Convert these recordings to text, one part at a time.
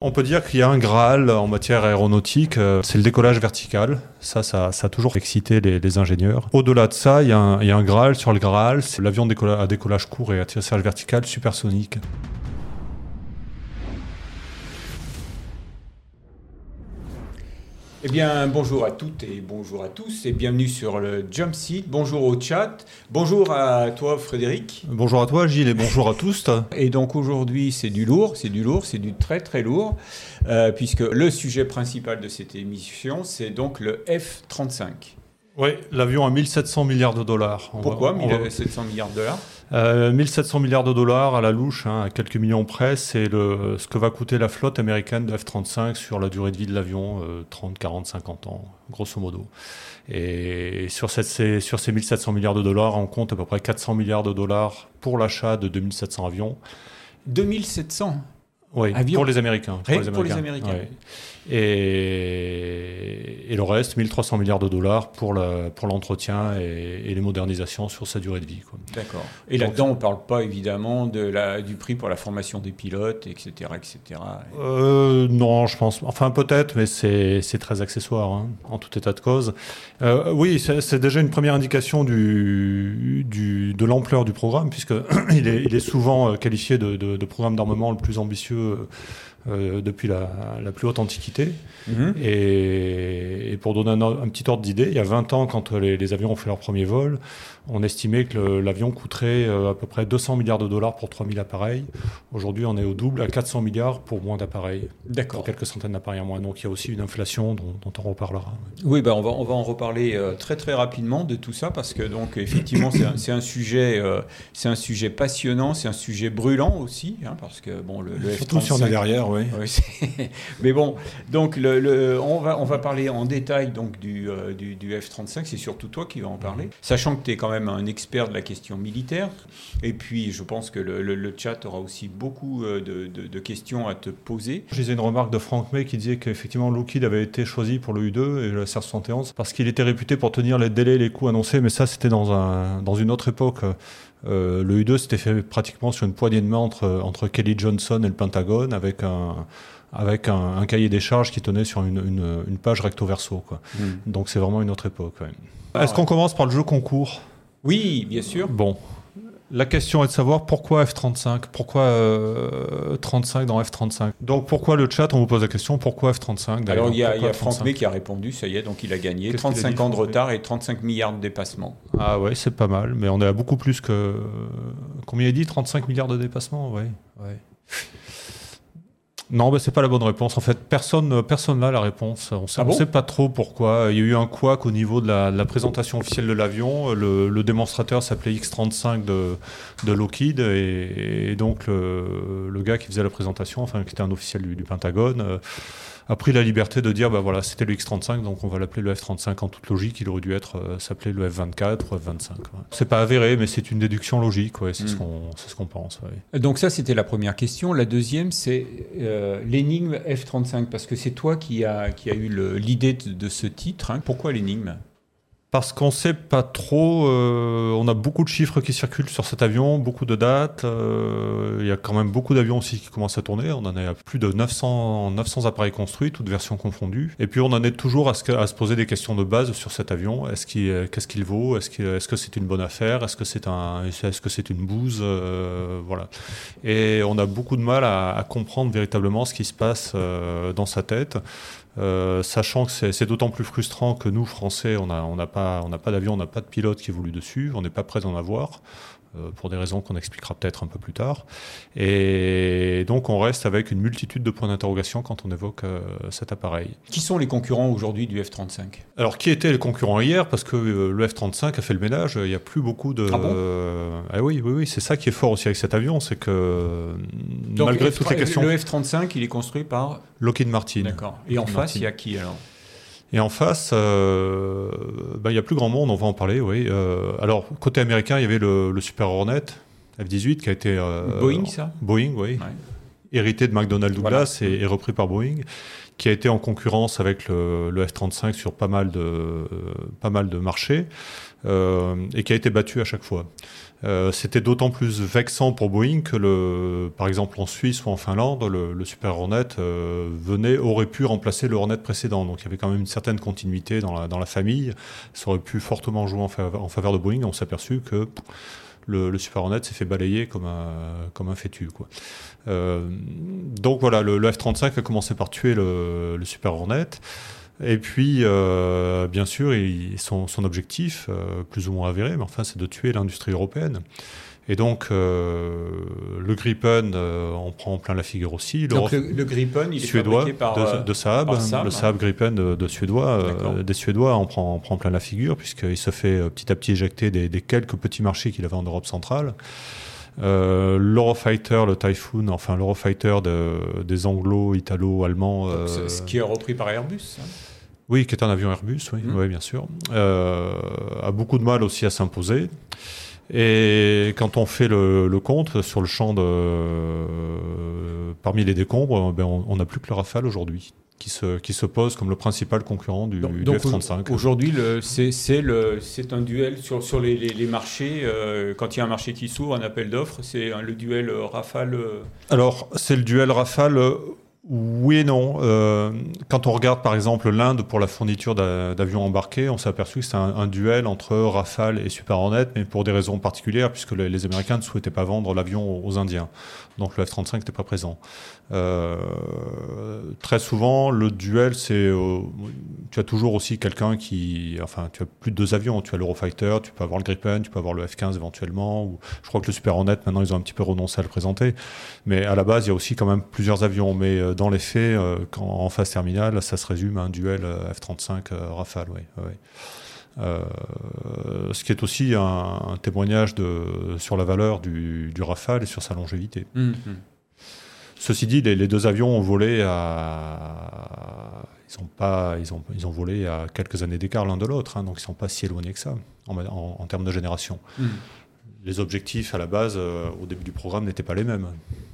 On peut dire qu'il y a un Graal en matière aéronautique, euh, c'est le décollage vertical. Ça, ça, a toujours excité les, ingénieurs. Au-delà de ça, il y, a un, Graal sur le Graal, c'est l'avion à décollage court et atterrissage vertical supersonique. Eh bien, bonjour à toutes et bonjour à tous et bienvenue sur le Jump Seat. Bonjour au chat. Bonjour à toi, Frédéric. Bonjour à toi, Gilles, et bonjour à tous. Et donc aujourd'hui, c'est du lourd, c'est du lourd, c'est du très très lourd, euh, puisque le sujet principal de cette émission, c'est donc le F-35. Oui, l'avion à 1700 milliards de dollars. Pourquoi 1700 milliards de dollars? 1700 euh, milliards de dollars à la louche, hein, à quelques millions près, c'est ce que va coûter la flotte américaine de F-35 sur la durée de vie de l'avion, 30, 40, 50 ans, grosso modo. Et sur, cette, ces, sur ces 1700 milliards de dollars, on compte à peu près 400 milliards de dollars pour l'achat de 2700 avions. 2700 oui, pour les Américains. Pour les Américains. Pour les Américains. Et, et, le reste, 1300 milliards de dollars pour l'entretien pour et, et, les modernisations sur sa durée de vie. D'accord. Et là-dedans, on ne parle pas évidemment de la, du prix pour la formation des pilotes, etc. etc. Euh, non, je pense. Enfin, peut-être, mais c'est très accessoire, hein, en tout état de cause. Euh, oui, c'est déjà une première indication du, du de l'ampleur du programme, puisqu'il est, il est souvent qualifié de, de, de programme d'armement le plus ambitieux euh, depuis la, plus haute antiquité. Mhm. Et, pour donner un, petit ordre d'idée, il y a 20 ans, quand les, avions ont fait leur premier vol, on estimait que l'avion coûterait euh, à peu près 200 milliards de dollars pour 3000 appareils. Aujourd'hui, on est au double, à 400 milliards pour moins d'appareils. D'accord. Quelques centaines d'appareils en moins. Donc il y a aussi une inflation dont, on reparlera. Oui, ben on, va, on va en reparler euh, très très rapidement de tout ça parce que donc effectivement c'est un, sujet c'est un sujet passionnant, c'est un sujet brûlant aussi hein, parce que bon le, le Surtout si on est derrière, oui mais bon, donc le, on, va, on va parler en détail donc du, euh, du, F-35, c'est surtout toi qui vas en parler, sachant que tu es quand même un expert de la question militaire, et puis je pense que le, le chat aura aussi beaucoup euh, de, de, questions à te poser. Je disais une remarque de Frank May qui disait qu'effectivement Lockheed avait été choisi pour le U2 et le CR-71 parce qu'il était réputé pour tenir les délais et les coûts annoncés, mais ça c'était dans, un, dans une autre époque. Euh, le U2 s'était fait pratiquement sur une poignée de main entre, entre Kelly Johnson et le Pentagone avec un, avec un, cahier des charges qui tenait sur une, une, page recto verso. Quoi. Hmm. Donc c'est vraiment une autre époque. Ah Est-ce qu'on commence par le jeu concours? Oui, bien sûr. Bon, la question est de savoir pourquoi F35 Pourquoi 35 euh, dans F35 Donc pourquoi le chat? On vous pose la question pourquoi F35 Alors il y a, y a Franck B qui a répondu, ça y est, donc il a gagné. 35 ans de retard et 35 milliards de dépassements. Ah ouais, c'est pas mal, mais on est à beaucoup plus que. Combien il dit? 35 milliards de dépassements? Ouais. ouais. Non, ce c'est pas la bonne réponse. En fait, personne personne n'a la réponse. On ne ah sait pas trop pourquoi. Il y a eu un couac au niveau de la, présentation officielle de l'avion. Le, démonstrateur s'appelait X35 de, de Lockheed et, donc le, gars qui faisait la présentation, enfin qui était un officiel du, du Pentagone. A pris la liberté de dire, bah voilà, c'était le X35, donc on va l'appeler le F35 en toute logique. Il aurait dû être euh, s'appeler le F24 ou F25. C'est pas avéré, mais c'est une déduction logique. Ouais, c'est ce hmm. qu'on ce qu'on pense. Donc ça, c'était la première question. La deuxième, c'est euh, l'énigme F35, parce que c'est toi qui a qui a eu l'idée de, ce titre. Hein. Pourquoi l'énigme? Parce qu'on ne sait pas trop, euh, on a beaucoup de chiffres qui circulent sur cet avion, beaucoup de dates, euh, il y a quand même beaucoup d'avions aussi qui commencent à tourner, on en a plus de 900, 900 appareils construits, toutes versions confondues, et puis on en est toujours à se, à se poser des questions de base sur cet avion, est-ce qu'il, qu'est-ce qu'il vaut, est-ce, qu'il, est-ce que c'est une bonne affaire, est-ce que c'est, un, est-ce que c'est une bouse, euh, voilà. Et on a beaucoup de mal à, à, comprendre véritablement ce qui se passe dans sa tête. Euh, sachant que c'est d'autant plus frustrant que nous, Français, on n'a pas d'avion, on n'a pas de pilote qui évolue dessus, on n'est pas prêt d'en avoir. Euh, pour des raisons qu'on expliquera peut-être un peu plus tard. Et donc on reste avec une multitude de points d'interrogation quand on évoque euh, cet appareil. Qui sont les concurrents aujourd'hui du F-35 Alors qui étaient les concurrents hier? Parce que euh, le F-35 a fait le ménage, il n'y a plus beaucoup de... Ah bon? ah oui, oui, oui, c'est ça qui est fort aussi avec cet avion, c'est que malgré toutes les questions... Le F-35, il est construit par... Lockheed Martin. D'accord. Et en face, il y a qui alors? Et en face, euh, ben, il y a plus grand monde, on va en parler, oui. Euh, alors, côté américain, il y avait le, Super Hornet F-18 qui a été... Euh, Boeing, ça Boeing, oui. hérité de McDonnell Douglas et, repris par Boeing, qui a été en concurrence avec le, le F-35 sur pas mal de, pas mal de marchés et qui a été battu à chaque fois. Euh, c'était d'autant plus vexant pour Boeing que, le, par exemple, en Suisse ou en Finlande, le, Super Hornet euh, venait, aurait pu remplacer le Hornet précédent. Donc il y avait quand même une certaine continuité dans la, dans la famille. Ça aurait pu fortement jouer en faveur, de Boeing. On s'est aperçu que le, Super Hornet s'est fait balayer comme un, comme un fétu. Euh, donc voilà, le, F-35 a commencé par tuer le, Super Hornet. Et puis, euh, bien sûr, son, objectif, euh, plus ou moins avéré, mais enfin, c'est de tuer l'industrie européenne. Et donc, euh, le Gripen en prend plein la figure aussi. Donc, le, Gripen, il suédois est par, de, de Saab, le Saab Gripen de, Suédois, des Suédois en prend, en prend plein la figure, puisqu'il se fait petit à petit éjecter des, quelques petits marchés qu'il avait en Europe centrale. L'Eurofighter, le Typhoon, enfin l'Eurofighter de, des anglo, italo, allemands. ce qui est repris par Airbus. Hein. Oui, qui est un avion Airbus, oui, mmh. oui bien sûr. Euh, a beaucoup de mal aussi à s'imposer. Et quand on fait le, compte sur le champ de, parmi les décombres, ben on n'a plus que le Rafale aujourd'hui. Qui se, qui se pose comme le principal concurrent du, F-35. Aujourd'hui, c'est un duel sur, sur les, les, marchés. Euh, quand il y a un marché qui s'ouvre, un appel d'offres, c'est le duel Rafale. Euh, Alors, c'est le duel Rafale oui et non. Euh, quand on regarde par exemple l'Inde pour la fourniture d'avions embarqués, on s'est aperçu que c'était un, duel entre Rafale et Super Hornet, mais pour des raisons particulières, puisque les, Américains ne souhaitaient pas vendre l'avion aux Indiens. Donc le F-35 n'était pas présent. Euh, très souvent, le duel, c'est. Euh, tu as toujours aussi quelqu'un qui. Enfin, tu as plus de deux avions. Tu as l'Eurofighter, tu peux avoir le Gripen, tu peux avoir le F-15 éventuellement. Je crois que le Super Hornet, maintenant, ils ont un petit peu renoncé à le présenter. Mais à la base, il y a aussi quand même plusieurs avions. Mais dans les faits, quand, en phase terminale, ça se résume à un duel F-35 Rafale. Oui, ce qui est aussi un, témoignage de, sur la valeur du, Rafale et sur sa longévité. Mmh, mmh. Ceci dit, les, deux avions ont volé à. Ils ont, pas, ils ont, ils ont volé à quelques années d'écart l'un de l'autre, hein, donc ils ne sont pas si éloignés que ça en, termes de génération. Hmm. Les objectifs à la base, euh, au début du programme, n'étaient pas les mêmes.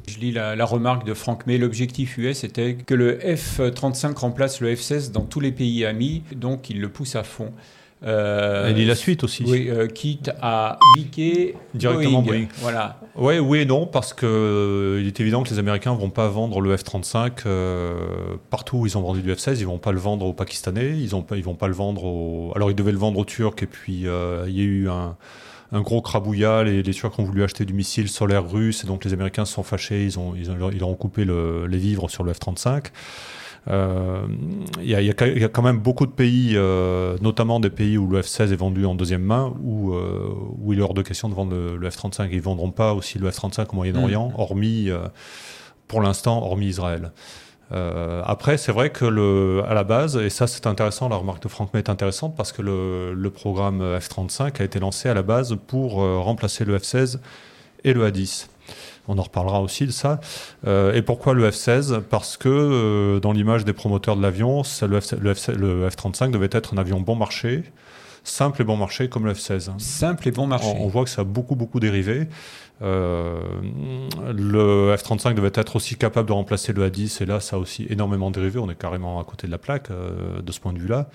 Je lis la, remarque de Franck May. L'objectif US était que le F-35 remplace le F-16 dans tous les pays amis, donc il le pousse à fond. Euh, il lit la suite aussi. Oui, euh, quitte à piquer directement Boeing. Voilà. Ouais, oui et non, parce que euh, il est évident que les Américains vont pas vendre le F-35 partout où ils ont vendu du F-16. Ils vont pas le vendre aux Pakistanais. Ils ont ils vont pas le vendre aux. Alors ils devaient le vendre aux Turcs et puis il y a eu un un gros crabouillat. Les, les Turcs ont voulu acheter du missile solaire russe et donc les Américains se sont fâchés. Ils ont, ils ont, ils ont coupé le, les vivres sur le F-35. Euh, il y, a, quand même beaucoup de pays, euh, notamment des pays où le F-16 est vendu en deuxième main, où, euh, où il est hors de question de vendre le, F-35. Ils ne vendront pas aussi le F-35 au Moyen-Orient, mm. hormis, pour l'instant, hormis Israël. Après, c'est vrai que le, à la base, et ça c'est intéressant, la remarque de Franck May est intéressante parce que le, le programme F-35 a été lancé à la base pour remplacer le F-16 et le A-10. On en reparlera aussi de ça. Euh, et pourquoi le F-16 Parce que euh, dans l'image des promoteurs de l'avion, le, F, 35 devait être un avion bon marché, simple et bon marché comme le F-16. Simple et bon marché. On, voit que ça a beaucoup, beaucoup dérivé. Euh, le F-35 devait être aussi capable de remplacer le A-10, et là, ça a aussi énormément dérivé. On est carrément à côté de la plaque de ce point de vue-là.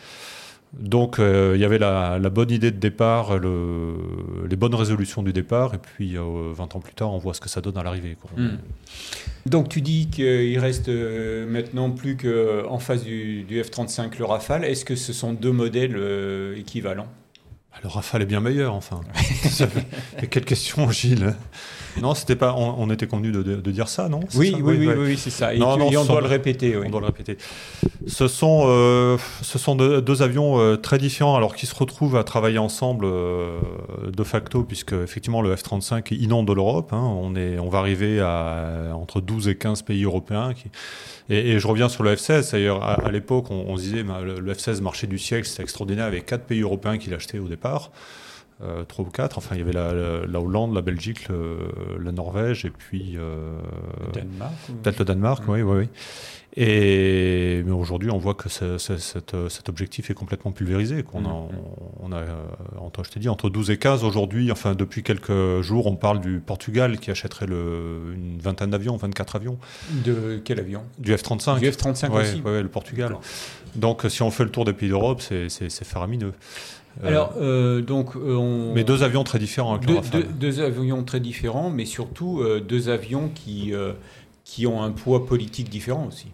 Donc euh, il y avait la, bonne idée de départ, les bonnes résolutions du départ, et puis 20 euh, ans plus tard, on voit ce que ça donne à l'arrivée. Hmm. Donc tu dis qu'il reste euh, maintenant plus qu'en face du, du F-35 le Rafale. Est-ce que ce sont deux modèles équivalents? Le Rafale est bien meilleur, enfin. quelle question, Gilles non, c'était pas. On, était convenu de, dire ça, non? Oui, oui, oui, oui, c'est ça. Et, on doit le répéter. On doit le répéter. Ce sont, euh, ce sont deux, avions euh, très différents, alors qui se retrouvent à travailler ensemble euh, de facto, puisque effectivement le F-35 inonde l'Europe. Hein. on est, on va arriver à entre 12 et 15 pays européens. Qui... Et, je reviens sur le F-16. D'ailleurs, à, l'époque, on, disait bah, le, F-16 marché du siècle, c'était extraordinaire, avec quatre pays européens qui l'achetaient au départ. Euh, trois ou quatre. Enfin, il y avait la, Hollande, la Belgique, la Norvège et puis euh, peut-être le Danemark, oui, oui, oui. Et mais aujourd'hui, on voit que ce- ce- cet, cet objectif est complètement pulvérisé. Qu'on a, Mhm. on, on a, euh, entre, je t'ai dit, entre 12 et 15 aujourd'hui. Enfin, depuis quelques jours, on parle du Portugal qui achèterait le, une vingtaine d'avions, 24 avions, De quel avion? Du F-35. Du F-35 Ouais, aussi ouais, ouais, le Portugal. Donc, si on fait le tour des pays d'Europe, c'est faramineux. Euh, Alors, euh, donc, euh, on... mais deux avions très différents avec le deux, Rafale. deux- deux avions très différents, mais surtout euh, deux avions qui, qui ont un poids politique différent aussi.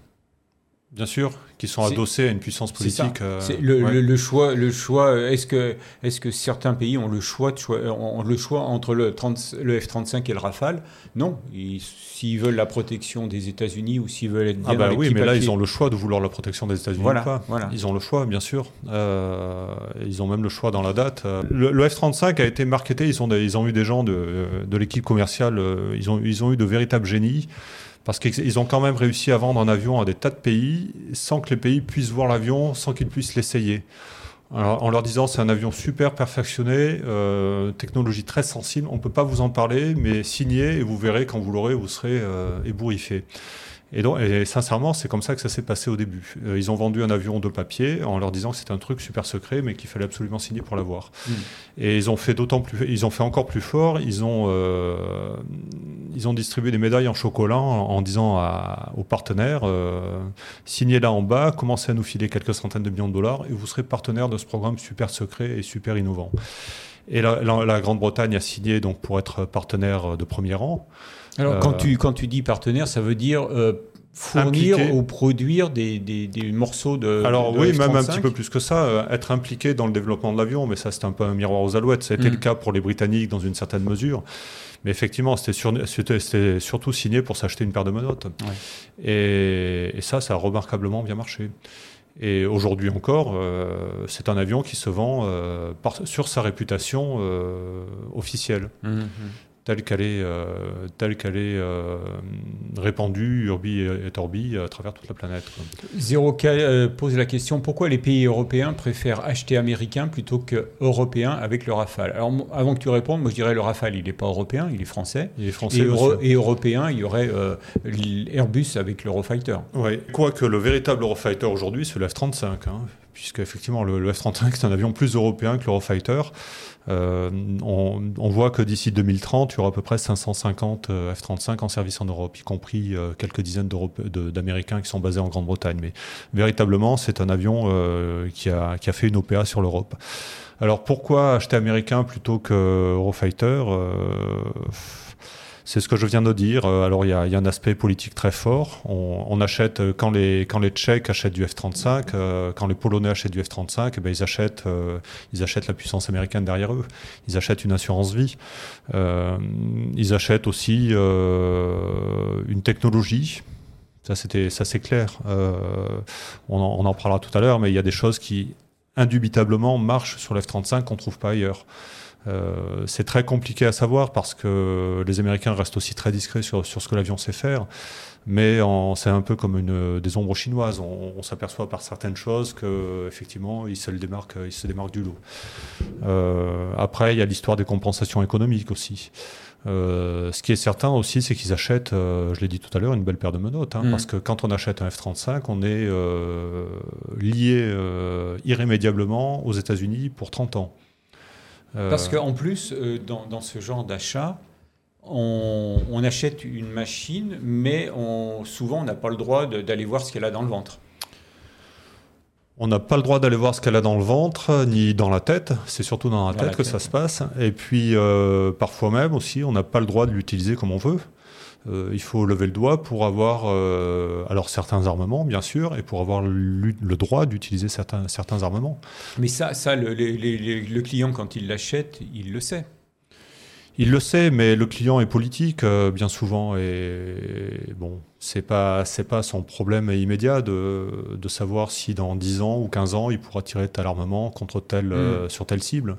Bien sûr, qui sont adossés à une puissance politique. euh, le, ouais. le- le choix, le choix. euh, Est-ce que, est-ce que certains pays ont le choix, de choi- ont le choix entre le, 30 le F-35 et le Rafale? Non. Ils- S'ils veulent la protection des États-Unis ou s'ils veulent être bien Ah bah dans les oui, mais là, ils ont le choix de vouloir la protection des États-Unis Voilà, ou pas. voilà. Ils ont le choix, bien sûr. Euh, ils ont même le choix dans la date. Euh, Le, le F-35 a été marketé. Ils ont, des- ils ont eu des gens de, de l'équipe commerciale. euh, Ils ont, ils ont eu de véritables génies. Parce qu'ils ils ont quand même réussi à vendre un avion à des tas de pays sans que les pays puissent voir l'avion, sans qu'ils puissent l'essayer. Alors, en leur disant c'est un avion super perfectionné, euh, technologie très sensible, on ne peut pas vous en parler, mais signez et vous verrez quand vous l'aurez, vous serez euh, ébouriffé. Et, donc, et sincèrement, c'est comme ça que ça s'est passé au début. Euh, ils ont vendu un avion de papier en leur disant que c'était un truc super secret, mais qu'il fallait absolument signer pour l'avoir. Mm. Et ils ont fait d'autant plus, ils ont fait encore plus fort. Ils ont, euh, ils ont distribué des médailles en chocolat en, en disant à- aux partenaires euh, signez là en bas, commencez à nous filer quelques centaines de millions de dollars, et vous serez partenaire de ce programme super secret et super innovant. Et la, la- la Grande-Bretagne a signé donc pour être partenaire de premier rang. Alors, Euh, quand, tu, quand tu dis partenaire, ça veut dire euh, fournir Impliqué. ou produire des, des, des morceaux de. Alors de oui, même un F-35? petit peu plus que ça, euh, être impliqué dans le développement de l'avion, mais ça c'est un peu un miroir aux alouettes. Ça a été le cas pour les Britanniques dans une certaine mesure. Mais effectivement, c'était sur- c'était- c'était surtout signé pour s'acheter une paire de menottes. Et, et ça, ça a remarquablement bien marché. Et aujourd'hui encore, euh, c'est un avion qui se vend euh, par- sur sa réputation officielle, Mhm. Telle qu'elle est, euh, telle qu'elle est euh, répandue, urbi et torbi, à travers toute la planète. Zéro K euh, pose la question pourquoi les pays européens préfèrent acheter américain plutôt que européen avec le Rafale? Alors, avant que tu répondes, moi je dirais le Rafale, il n'est pas européen, il est français. Il est français. Et, euro- monsieur. et européen, il y aurait euh, l'Airbus avec l'Eurofighter. Ouais. Quoique le véritable Eurofighter aujourd'hui, c'est le F-35, hein, puisque effectivement le, le F-35 c'est un avion plus européen que l'Eurofighter. Euh, on, on voit que d'ici 2030, il y aura à peu près 550 euh, F-35 en service en Europe, y compris euh, quelques dizaines d'Américains qui sont basés en Grande-Bretagne. Mais véritablement, c'est un avion euh, qui, a, qui a fait une OPA sur l'Europe. Alors pourquoi acheter américain plutôt que Eurofighter? C'est ce que je viens de dire. Euh, Alors, il y, a, un aspect politique très fort. On, achète, euh, quand les, quand les Tchèques achètent du F-35, euh, quand les Polonais achètent du F-35, eh ben, ils, achètent, euh, ils achètent la puissance américaine derrière eux. Ils achètent une assurance vie. Ils achètent aussi une technologie. Ça, c'était, ça c'est clair. On, en, on en parlera tout à l'heure, mais il y a des choses qui, indubitablement, marchent sur le F-35 qu'on ne trouve pas ailleurs. Euh, c'est très compliqué à savoir parce que les Américains restent aussi très discrets sur, sur ce que l'avion sait faire. Mais c'est un peu comme une, des ombres chinoises. On, on s'aperçoit par certaines choses que effectivement, ils se le démarquent, ils se démarquent du lot. Euh, après, il y a l'histoire des compensations économiques aussi. Euh, ce qui est certain aussi, c'est qu'ils achètent, euh, je l'ai dit tout à l'heure, une belle paire de menottes. hein, Mhm. Parce que quand on achète un F-35, on est euh, lié irrémédiablement aux États-Unis pour 30 ans. Euh, Parce qu'en plus, euh, dans, dans ce genre d'achat, on, on achète une machine, mais on, souvent on n'a pas le droit d'aller voir ce qu'elle a dans le ventre. On n'a pas le droit d'aller voir ce qu'elle a dans le ventre, ni dans la tête. C'est surtout dans la Dans tête la que tête, ça se passe. Et puis, euh, parfois même aussi, on n'a pas le droit de l'utiliser comme on veut. Euh, il faut lever le doigt pour avoir, euh, alors certains armements, bien sûr, et pour avoir le droit d'utiliser certains, certains armements. Mais ça, ça le, client, quand il l'achète, il le sait. Il le sait, mais le client est politique euh, bien souvent et bon, c'est pas c'est pas son problème immédiat de, de savoir si dans 10 ans ou 15 ans il pourra tirer tel armement contre tel euh, sur telle cible.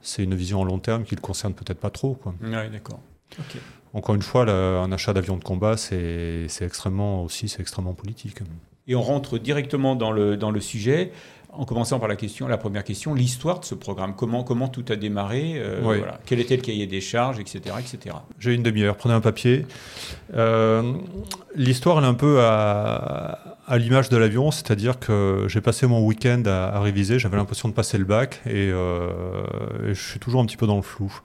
C'est une vision à long terme qui le concerne peut-être pas trop quoi. Oui, d'accord. Ok. Encore une fois, un achat d'avion de combat, c'est extrêmement aussi, c'est extrêmement politique. Et on rentre directement dans le, dans le sujet. En commençant par la question, la première question, l'histoire de ce programme. Comment, comment tout a démarré euh, voilà. Quel était le cahier des charges, etc. etc. J'ai une demi-heure, prenez un papier. Euh, l'histoire, elle est un peu à, à l'image de l'avion, c'est-à-dire que j'ai passé mon week-end à, réviser, j'avais l'impression de passer le bac et, euh, et, je suis toujours un petit peu dans le flou.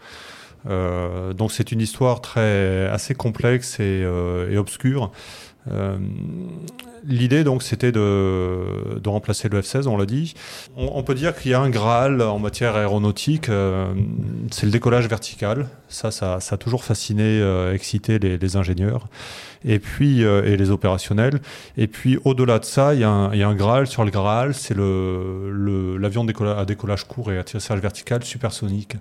Euh, donc c'est une histoire très assez complexe et, euh, et obscure. Euh, l'idée donc c'était de, de, remplacer le F-16, on l'a dit. On, on, peut dire qu'il y a un Graal en matière aéronautique, euh, c'est le décollage vertical. Ça, ça, ça a toujours fasciné, euh, excité les, les, ingénieurs et puis euh, et les opérationnels. Et puis au-delà de ça, il y, a un, il y, a un Graal sur le Graal, c'est le l'avion le, à décollage court et atterrissage vertical supersonique.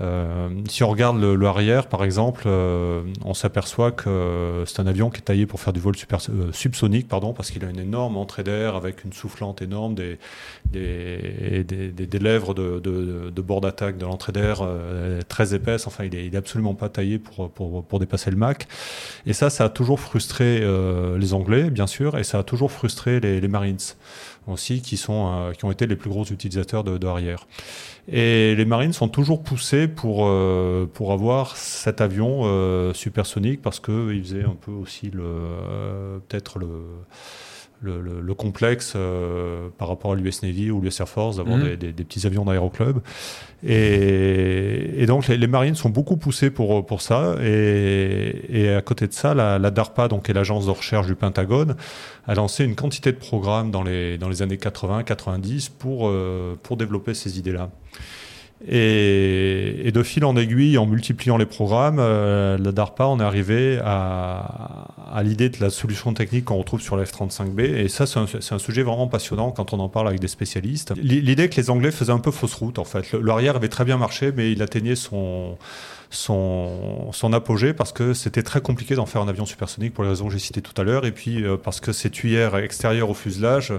Euh, si on regarde le, le arrière, par exemple, euh, on s'aperçoit que c'est un avion qui est taillé pour faire du vol super, euh, pardon, parce qu'il a une énorme entrée d'air avec une soufflante énorme, des, des, des, des lèvres de, de, de bord d'attaque de l'entrée d'air euh, très épaisse. Enfin, il est, il est absolument pas taillé pour, pour, pour, dépasser le Mach. Et ça, ça a toujours frustré euh, les Anglais, bien sûr, et ça a toujours frustré les, les Marines aussi, qui, sont, qui ont été les plus gros utilisateurs de, de arrière. Et les marines sont toujours poussés pour, euh, pour avoir cet avion euh, supersonique parce qu'ils faisaient un peu aussi le, euh, peut-être le, le, le, le, complexe euh, par rapport à l'US Navy ou l'US Air Force d'avoir mmh. des, des, des, petits avions d'aéroclub. Et, et, donc les, les, marines sont beaucoup poussés pour, pour ça. Et, et à côté de ça, la, la DARPA, donc, qui est l'agence de recherche du Pentagone, a lancé une quantité de programmes dans les, dans les années 80-90 pour, euh, pour développer ces idées-là. Et, et, de fil en aiguille, en multipliant les programmes, euh, la DARPA, on est arrivé à, à l'idée de la solution technique qu'on retrouve sur la F-35B. Et ça, c'est un, sujet vraiment passionnant quand on en parle avec des spécialistes. L'idée que les Anglais faisaient un peu fausse route, en fait. L'arrière avait très bien marché, mais il atteignait son, son, son apogée parce que c'était très compliqué d'en faire un avion supersonique pour les raisons que j'ai citées tout à l'heure. Et puis euh, parce que ces tuyères extérieures au fuselage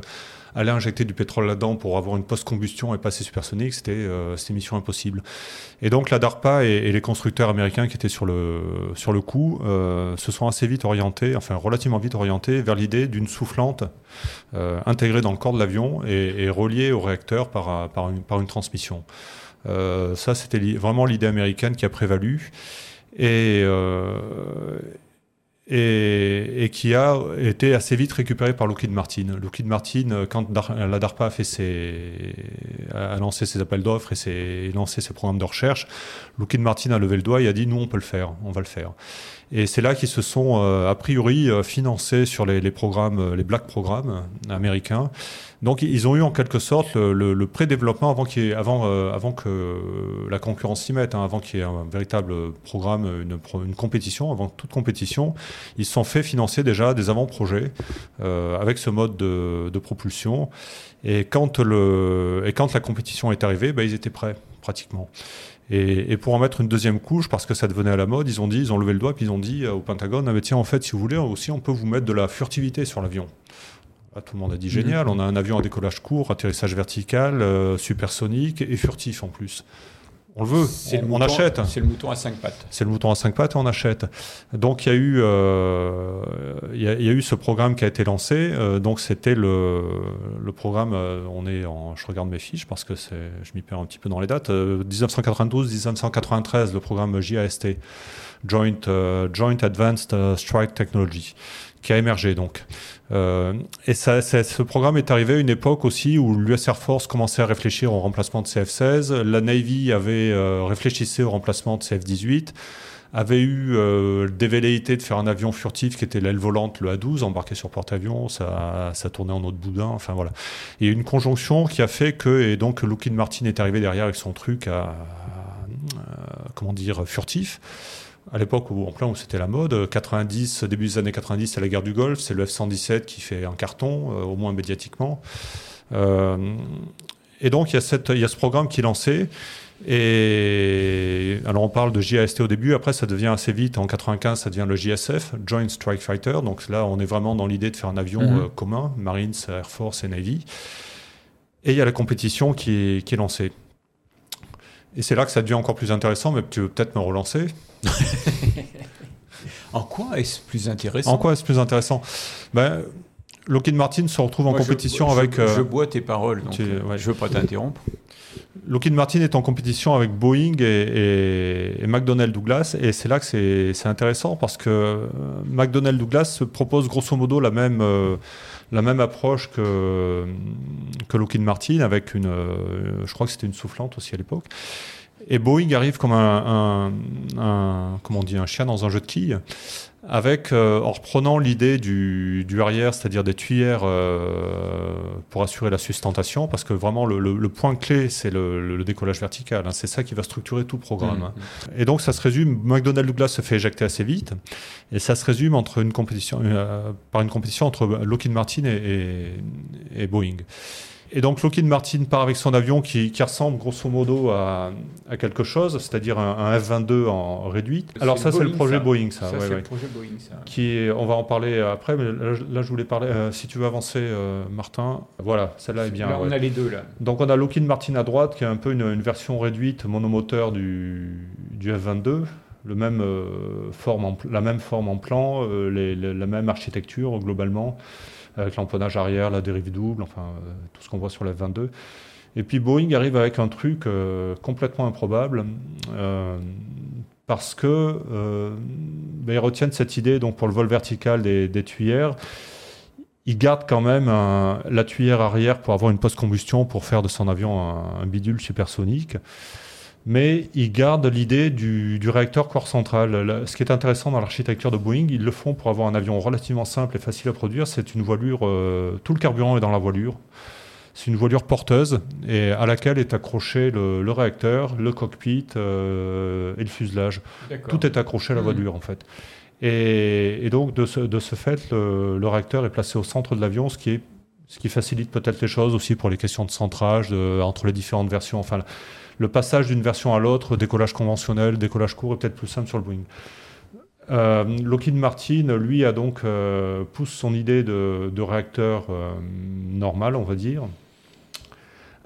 aller injecter du pétrole là-dedans pour avoir une post-combustion et passer supersonique, c'était euh, mission impossible. Et donc la DARPA et, les constructeurs américains qui étaient sur le, sur le coup euh, se sont assez vite orientés, enfin relativement vite orientés vers l'idée d'une soufflante euh, intégrée dans le corps de l'avion et, reliée au réacteur par, par, une, par une transmission. Euh, ça, c'était vraiment l'idée américaine qui a prévalu. Et, et, et, qui a été assez vite récupéré par Lockheed Martin. Lockheed Martin, euh, quand la DARPA a, fait ses, a lancé ses appels d'offres et ses, lancé ses programmes de recherche, Lockheed Martin a levé le doigt et a dit nous on peut le faire, on va le faire. Et c'est là qu'ils se sont euh, a priori euh, financés sur les, les programmes, les black programmes américains. Donc ils ont eu en quelque sorte le, le, le pré-développement avant, qu avant, euh, avant que la concurrence s'y mette, hein, avant qu'il y ait un véritable programme, une, une, compétition, avant toute compétition. Ils se sont fait financer déjà des avant-projets euh, avec ce mode de, de propulsion. Et quand, le, et quand la compétition est arrivée, ben, ils étaient prêts pratiquement. Et, et, pour en mettre une deuxième couche, parce que ça devenait à la mode, ils ont dit, ils ont levé le doigt, puis ils ont dit au Pentagone, ah, mais tiens, en fait, si vous voulez, aussi, on peut vous mettre de la furtivité sur l'avion. Ah, tout le monde a dit génial. Mmh. On a un avion à décollage court, atterrissage vertical, euh, supersonique et furtif en plus. On le veut, on, le mouton, on, achète. C'est le mouton à cinq pattes. C'est le mouton à cinq pattes et on achète. Donc il y a eu, euh, il, y a, il y a eu ce programme qui a été lancé. Euh, donc c'était le, le programme. Euh, on est en, je regarde mes fiches parce que je m'y perds un petit peu dans les dates. 1992-1993, euh, le programme JAST, Joint Joint Advanced Strike Technology, qui a émergé donc. Euh, et ça, ça, ce programme est arrivé à une époque aussi où l'US Air Force commençait à réfléchir au remplacement de CF-16, la Navy avait euh, réfléchissait au remplacement de CF-18, avait eu euh, des velléités de faire un avion furtif qui était l'aile volante, le A-12, embarqué sur porte-avions, ça, ça tournait en autre boudin, enfin voilà. Il y a une conjonction qui a fait que, et donc Lockheed Martin est arrivé derrière avec son truc à, à comment dire, furtif à l'époque où en plein où c'était la mode, 90, début des années 90, c'est la guerre du Golfe, c'est le F-117 qui fait un carton, euh, au moins médiatiquement. Euh, et donc il y, a cette, il y a ce programme qui est lancé. Et alors on parle de JAST au début, après ça devient assez vite, en 95 ça devient le JSF, Joint Strike Fighter, donc là on est vraiment dans l'idée de faire un avion mm -hmm. euh, commun, Marines, Air Force et Navy. Et il y a la compétition qui est, qui est lancée. Et c'est là que ça devient encore plus intéressant, mais tu veux peut-être me relancer En quoi est-ce plus intéressant? En quoi est-ce plus intéressant? Ben, Lockheed Martin se retrouve en compétition avec. Je, je, bois tes paroles, donc ouais. je ne veux pas t'interrompre. Lockheed Martin est en compétition avec Boeing et, et, et McDonnell Douglas, et c'est là que c'est intéressant parce que McDonnell Douglas propose grosso modo la même, euh, la même approche que, que Lockheed Martin avec une, euh, je crois que c'était une soufflante aussi à l'époque. Et Boeing arrive comme un, un, un, comment on dit, un chien dans un jeu de quilles avec, euh, en reprenant l'idée du, du, arrière, c'est-à-dire des tuyères euh, pour assurer la sustentation, parce que vraiment le, le, le point clé, c'est le, le, décollage vertical. Hein, c'est ça qui va structurer tout programme. Mmh. Hein. Et donc ça se résume, McDonnell Douglas se fait éjecter assez vite, et ça se résume entre une compétition, euh, par une compétition entre Lockheed Martin et, et, et Boeing. Et donc Lockheed Martin part avec son avion qui, qui ressemble grosso modo à, à quelque chose, c'est-à-dire un, un, F-22 en réduite. Alors ça c'est le projet ça. Boeing, ça. ça ouais, c'est ouais. le projet Boeing, ça. Qui est, on va en parler après, mais là, là je voulais parler. Euh, si tu veux avancer, euh, Martin. Voilà, celle-là est bien. Là, on a les deux là. Donc on a Lockheed Martin à droite, qui est un peu une, une version réduite monomoteur du, du F-22 le même, euh, forme en, la même forme en plan, les, les, la même architecture globalement avec l'empennage arrière, la dérive double, enfin euh, tout ce qu'on voit sur la F-22. Et puis Boeing arrive avec un truc euh, complètement improbable euh, parce que ben, ils retiennent cette idée donc pour le vol vertical des, des tuyères. Ils gardent quand même la tuyère arrière pour avoir une post-combustion pour faire de son avion un, un bidule supersonique mais ils gardent l'idée du, du, réacteur corps central. Ce qui est intéressant dans l'architecture de Boeing, ils le font pour avoir un avion relativement simple et facile à produire. C'est une voilure, euh, tout le carburant est dans la voilure. C'est une voilure porteuse et à laquelle est accroché le, le réacteur, le cockpit euh, et le fuselage. Tout est accroché à la voilure mmh. en fait. Et, et, donc de ce, de ce fait, le, le, réacteur est placé au centre de l'avion, ce qui est ce qui facilite peut-être les choses aussi pour les questions de centrage de, entre les différentes versions. Enfin, le passage d'une version à l'autre, décollage conventionnel, décollage court, est peut-être plus simple sur le Boeing. Euh, Lockheed Martin, lui, a donc euh, pousse son idée de, réacteur euh, normal, on va dire,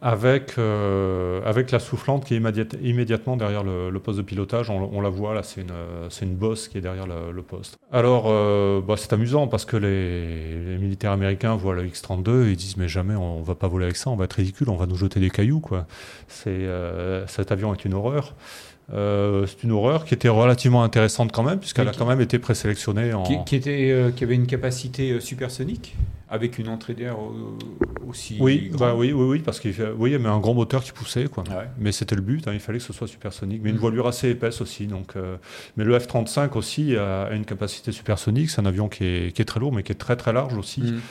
avec, euh, avec la soufflante qui est immédiate, immédiatement derrière le, poste de pilotage. On, la voit là, c'est une, c'est une bosse qui est derrière le, poste. Alors, euh, bah, c'est amusant parce que les, militaires américains voient le X-32 et ils disent mais jamais on, va pas voler avec ça, on va être ridicule, on va nous jeter des cailloux quoi. Euh, cet avion est une horreur. Euh, c'est une horreur qui était relativement intéressante quand même, puisqu'elle a quand même été présélectionnée en. Qui, qui était, euh, qui avait une capacité supersonique avec une entrée d'air aussi. Oui, bah oui, oui, oui, parce qu'il oui, y avait un grand moteur qui poussait, quoi. Ouais. Mais c'était le but, hein, il fallait que ce soit supersonique. Mais une mmh. voilure assez épaisse aussi. Donc, euh, mais le F-35 aussi a, une capacité supersonique. C'est un avion qui est, qui est, très lourd, mais qui est très très large aussi. Mmh.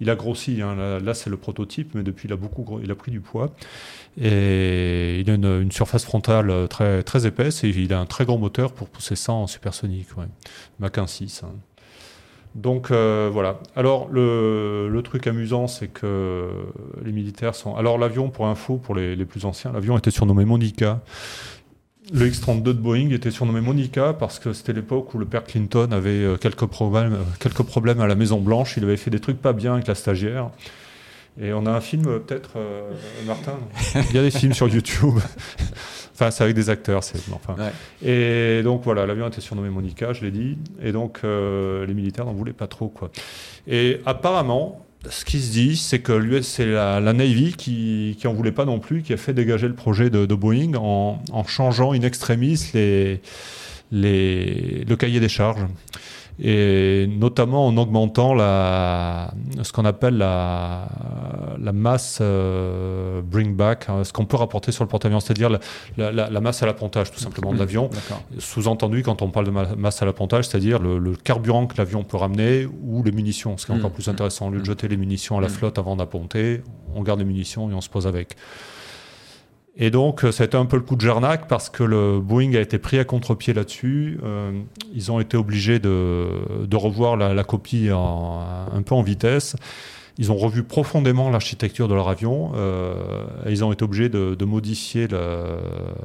Il a grossi. Hein. Là, là c'est le prototype, mais depuis, il a beaucoup, il a pris du poids. Et il a une, surface frontale très très épaisse et il a un très grand moteur pour pousser ça en supersonique. Ouais. Mach 1.6. Hein. Donc euh, voilà. Alors le, truc amusant, c'est que les militaires sont. Alors l'avion, pour info, pour les, plus anciens, l'avion était surnommé Monica. Le X-32 de Boeing était surnommé Monica parce que c'était l'époque où le père Clinton avait euh, quelques problèmes à la Maison Blanche. Il avait fait des trucs pas bien avec la stagiaire. Et on a un film, peut-être, euh, Martin Il y a des films sur YouTube. Enfin, c'est avec des acteurs. C'est, enfin. Ouais. Et donc voilà, l'avion était surnommé Monica, je l'ai dit. Et donc euh, les militaires n'en voulaient pas trop, quoi. Et apparemment, ce qui se dit, c'est que l'US, c'est la, la, Navy qui, qui en voulait pas non plus, qui a fait dégager le projet de, de Boeing en, en, changeant in extremis les, les, le cahier des charges et notamment en augmentant la, ce qu'on appelle la, la masse euh, bring back, hein, ce qu'on peut rapporter sur le porte-avions, c'est-à-dire la, la, la, masse à l'appontage tout simplement de l'avion. Sous-entendu, quand on parle de masse à l'appontage, c'est-à-dire le, le, carburant que l'avion peut ramener ou les munitions, ce qui est encore mmh. plus intéressant. Au lieu de jeter les munitions à la flotte avant d'apponter, on garde les munitions et on se pose avec. Et donc, ça a été un peu le coup de Jarnac parce que le Boeing a été pris à contre-pied là-dessus. Euh, ils ont été obligés de, revoir la, copie un peu en vitesse. Ils ont revu profondément l'architecture de leur avion. Euh, ils ont été obligés de modifier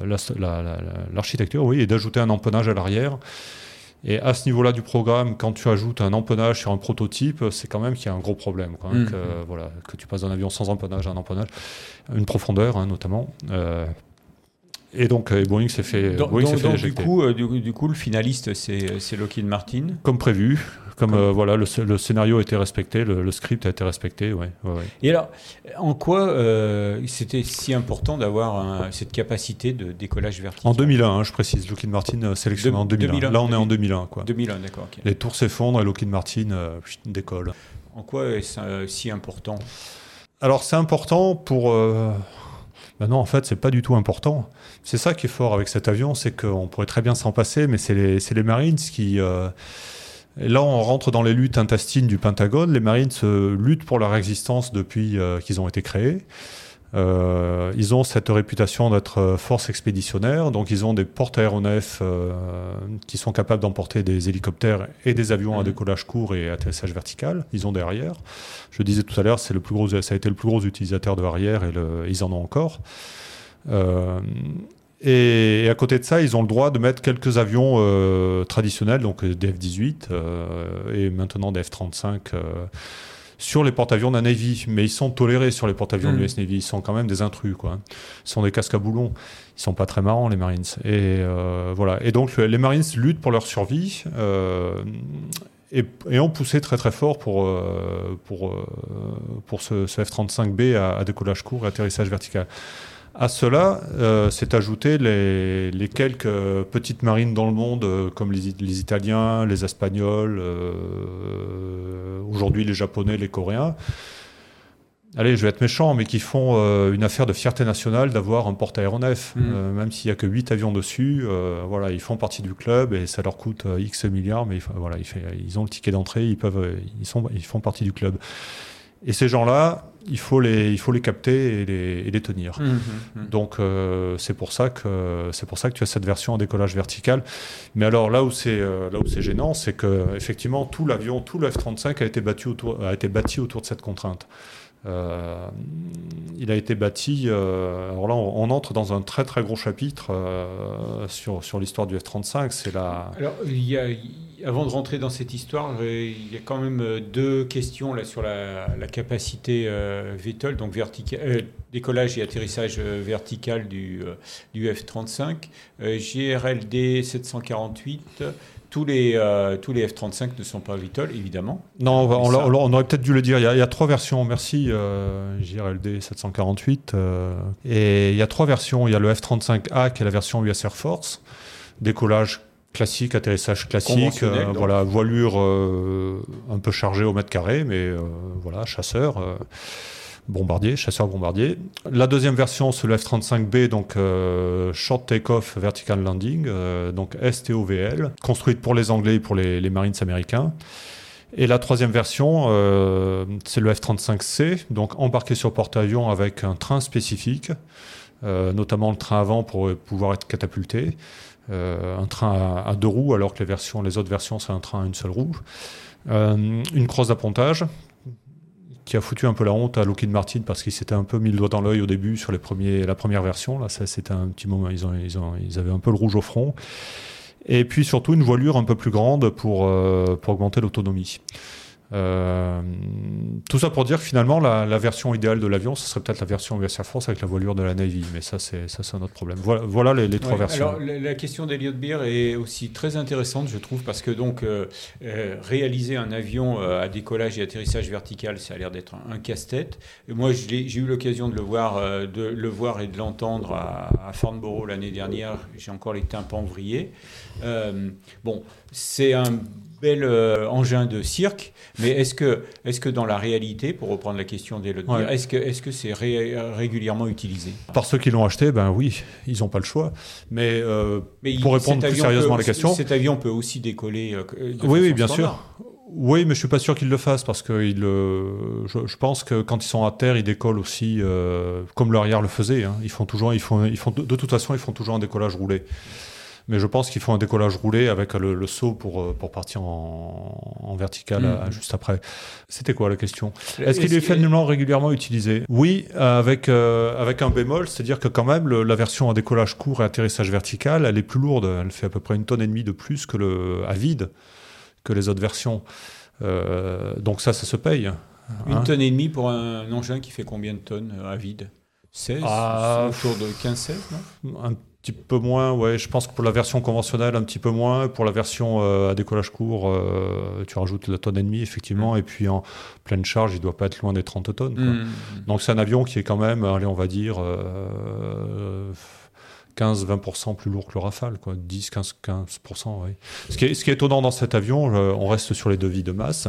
l'architecture, oui, et d'ajouter un empennage à l'arrière. Et à ce niveau-là du programme, quand tu ajoutes un empennage sur un prototype, c'est quand même qu'il y a un gros problème. Quoi, mmh. que, voilà, que tu passes d'un avion sans empennage à un empennage, une profondeur hein, notamment. Euh, Et donc euh, Boeing s'est fait, Donc, Boeing s'est donc- fait donc, du, coup, euh, du, du coup, le finaliste, c'est Lockheed Martin. Comme prévu, comme euh, voilà, le, le scénario a été respecté, le, le script a été respecté, ouais, ouais, ouais. Et alors, en quoi euh, c'était si important d'avoir cette capacité de décollage vertical En 2001, hein, je précise, Lockheed Martin euh, sélectionné De- en 2001. 2001, Là, on est en 2001, quoi. 2001, d'accord. Les tours s'effondrent et Lockheed Martin décolle. En quoi est-ce si important? Alors c'est important pour... Ben non, en fait, c'est pas du tout important. C'est ça qui est fort avec cet avion, c'est qu'on pourrait très bien s'en passer, mais c'est les, Marines qui... euh, et Là, on rentre dans les luttes intestines du Pentagone. Les Marines euh, luttent pour leur existence depuis euh, qu'ils ont été créés. Euh, ils ont cette réputation d'être euh, force expéditionnaire, donc ils ont des porte-aéronefs euh, qui sont capables d'emporter des hélicoptères et des avions à Mhm. décollage court et atterrissage vertical. Ils ont des arrières. Je disais tout à l'heure, c'est le plus gros, ça a été le plus gros utilisateur de arrière et le- ils en ont encore. Euh, et, à côté de ça, ils ont le droit de mettre quelques avions euh, traditionnels, donc des F-18 euh, et maintenant des F-35 euh, sur les porte-avions d'un Navy. Mais ils sont tolérés sur les porte-avions Mhm. du US Navy. Ils sont quand même des intrus, quoi. Ils sont des casques à boulons. Ils sont pas très marrants, les Marines. Et euh, voilà. Et donc, le- les Marines luttent pour leur survie. et, et ont poussé très très fort pour, pour, pour ce, ce F-35B à, à décollage court et atterrissage vertical. À cela, euh, s'est ajouté les, les quelques euh, petites marines dans le monde, euh, comme les, les Italiens, les Espagnols, euh, aujourd'hui les Japonais, les Coréens. Allez, je vais être méchant, mais qui font une affaire de fierté nationale d'avoir un porte-aéronef. Mm. Euh, même s'il n'y a que 8 avions dessus, voilà, ils font partie du club et ça leur coûte X milliards, mais voilà, il fait- ils ont le ticket d'entrée, ils, peuvent, ils, sont, ils font partie du club. Et ces gens-là, il faut les, il faut les capter et les, et les tenir. Mhm, Donc euh, c'est pour ça que c'est pour ça que tu as cette version en décollage vertical. Mais alors là où c'est euh, là où c'est gênant, c'est que effectivement tout l'avion, tout le F-35 a été battu autour a été bâti autour de cette contrainte. Euh, il a été bâti. euh, alors là, on, entre dans un très très gros chapitre euh, sur sur l'histoire du F-35. C'est la Alors, avant de rentrer dans cette histoire, il y a quand même deux questions là sur la, la capacité VTOL, donc décollage et atterrissage vertical du, du F-35. Euh, GRLD 748, tous les, euh, tous les F-35 ne sont pas VTOL, évidemment. Non, on, va- on Mais l'a- ça- on on aurait peut-être dû le dire. Il y a, il y a trois versions. Merci, euh, JRLD 748. euh, et il y a trois versions. Il y a le F-35A qui est la version US Air Force. Décollage classique, atterrissage classique. Euh, voilà, voilure un peu chargée au mètre carré, mais voilà, chasseur. Bombardier, chasseur-bombardier. La deuxième version, c'est le F-35B, donc euh, Short Takeoff Vertical Landing, euh, donc STOVL, construite pour les Anglais et pour les, Marines américains. Et la troisième version, euh, c'est le F-35C, donc embarqué sur porte-avions avec un train spécifique, euh, notamment le train avant pour pouvoir être catapulté. Un train à, deux roues, alors que les, les autres versions, c'est un train à une seule roue. Une crosse d'appontage qui a foutu un peu la honte à Lockheed Martin parce qu'ils s'étaient un peu mis le doigt dans l'œil au début sur les premiers, la première version. Là, ça, c'était un petit moment, ils, ont, ils, ont, ils avaient un peu le rouge au front. Et puis surtout une voilure un peu plus grande pour, euh, pour augmenter l'autonomie. Euh, tout ça pour dire que finalement, la, la version idéale de l'avion, ce serait peut-être la version US Air Force avec la voilure de la Navy, mais ça, c'est un autre problème. Voilà, voilà les, les trois Ouais, versions. Alors, la, la question d'Eliott Beer est aussi très intéressante, je trouve, parce que donc euh, euh, réaliser un avion à décollage et atterrissage vertical, ça a l'air d'être un, un casse-tête. Et moi, j'ai eu l'occasion de le voir, de le voir et de l'entendre à, à Farnborough l'année dernière. J'ai encore les tympans vrillés. Bon, c'est un bel euh, engin de cirque, mais est-ce que, est que dans la réalité, pour reprendre la question Beer, Ouais. est-ce que c'est ré- réguliellement utilisé? Par ceux qui l'ont acheté, ben oui, ils n'ont pas le choix. Mais euh, Mais Pour répondre plus sérieusement peut- à la question. Cet avion peut aussi décoller. euh, de oui, façon oui, bien standard. sûr. Oui, mais je suis pas sûr qu'ils le fassent parce que ils, euh, je, je pense que quand ils sont à terre, ils décollent aussi euh, comme l'arrière le faisait. hein. Ils font toujours, ils font, ils font de, de toute façon, ils font toujours un décollage roulé. Mais je pense qu'ils font un décollage roulé avec le, le saut pour, euh, pour partir en, en vertical euh, juste après. C'était quoi la question? Est-ce qu'il est que- finalement régulièrement utilisé? Oui, avec, euh, avec un bémol, c'est-à-dire que quand même, le- la version à décollage court et atterrissage vertical, elle est plus lourde. Elle fait à peu près une tonne et demie de plus que le, à vide que les autres versions. Euh, donc ça, ça se paye. Une hein. tonne et demie pour un engin qui fait combien de tonnes à vide? 16 Ah, Autour de 15-16, non? Un petit peu moins, ouais. Je pense que pour la version conventionnelle, un petit peu moins. Pour la version euh, à décollage court, euh, tu rajoutes la tonne et demie, effectivement. Et puis en pleine charge, il doit pas être loin des 30 tonnes. quoi. Mhm. Donc c'est un avion qui est quand même, allez, on va dire, euh, 15-20% plus lourd que le Rafale, quoi. 10-15%. Oui. Ce, qui est, ce qui est étonnant dans cet avion, euh, on reste sur les devis de masse,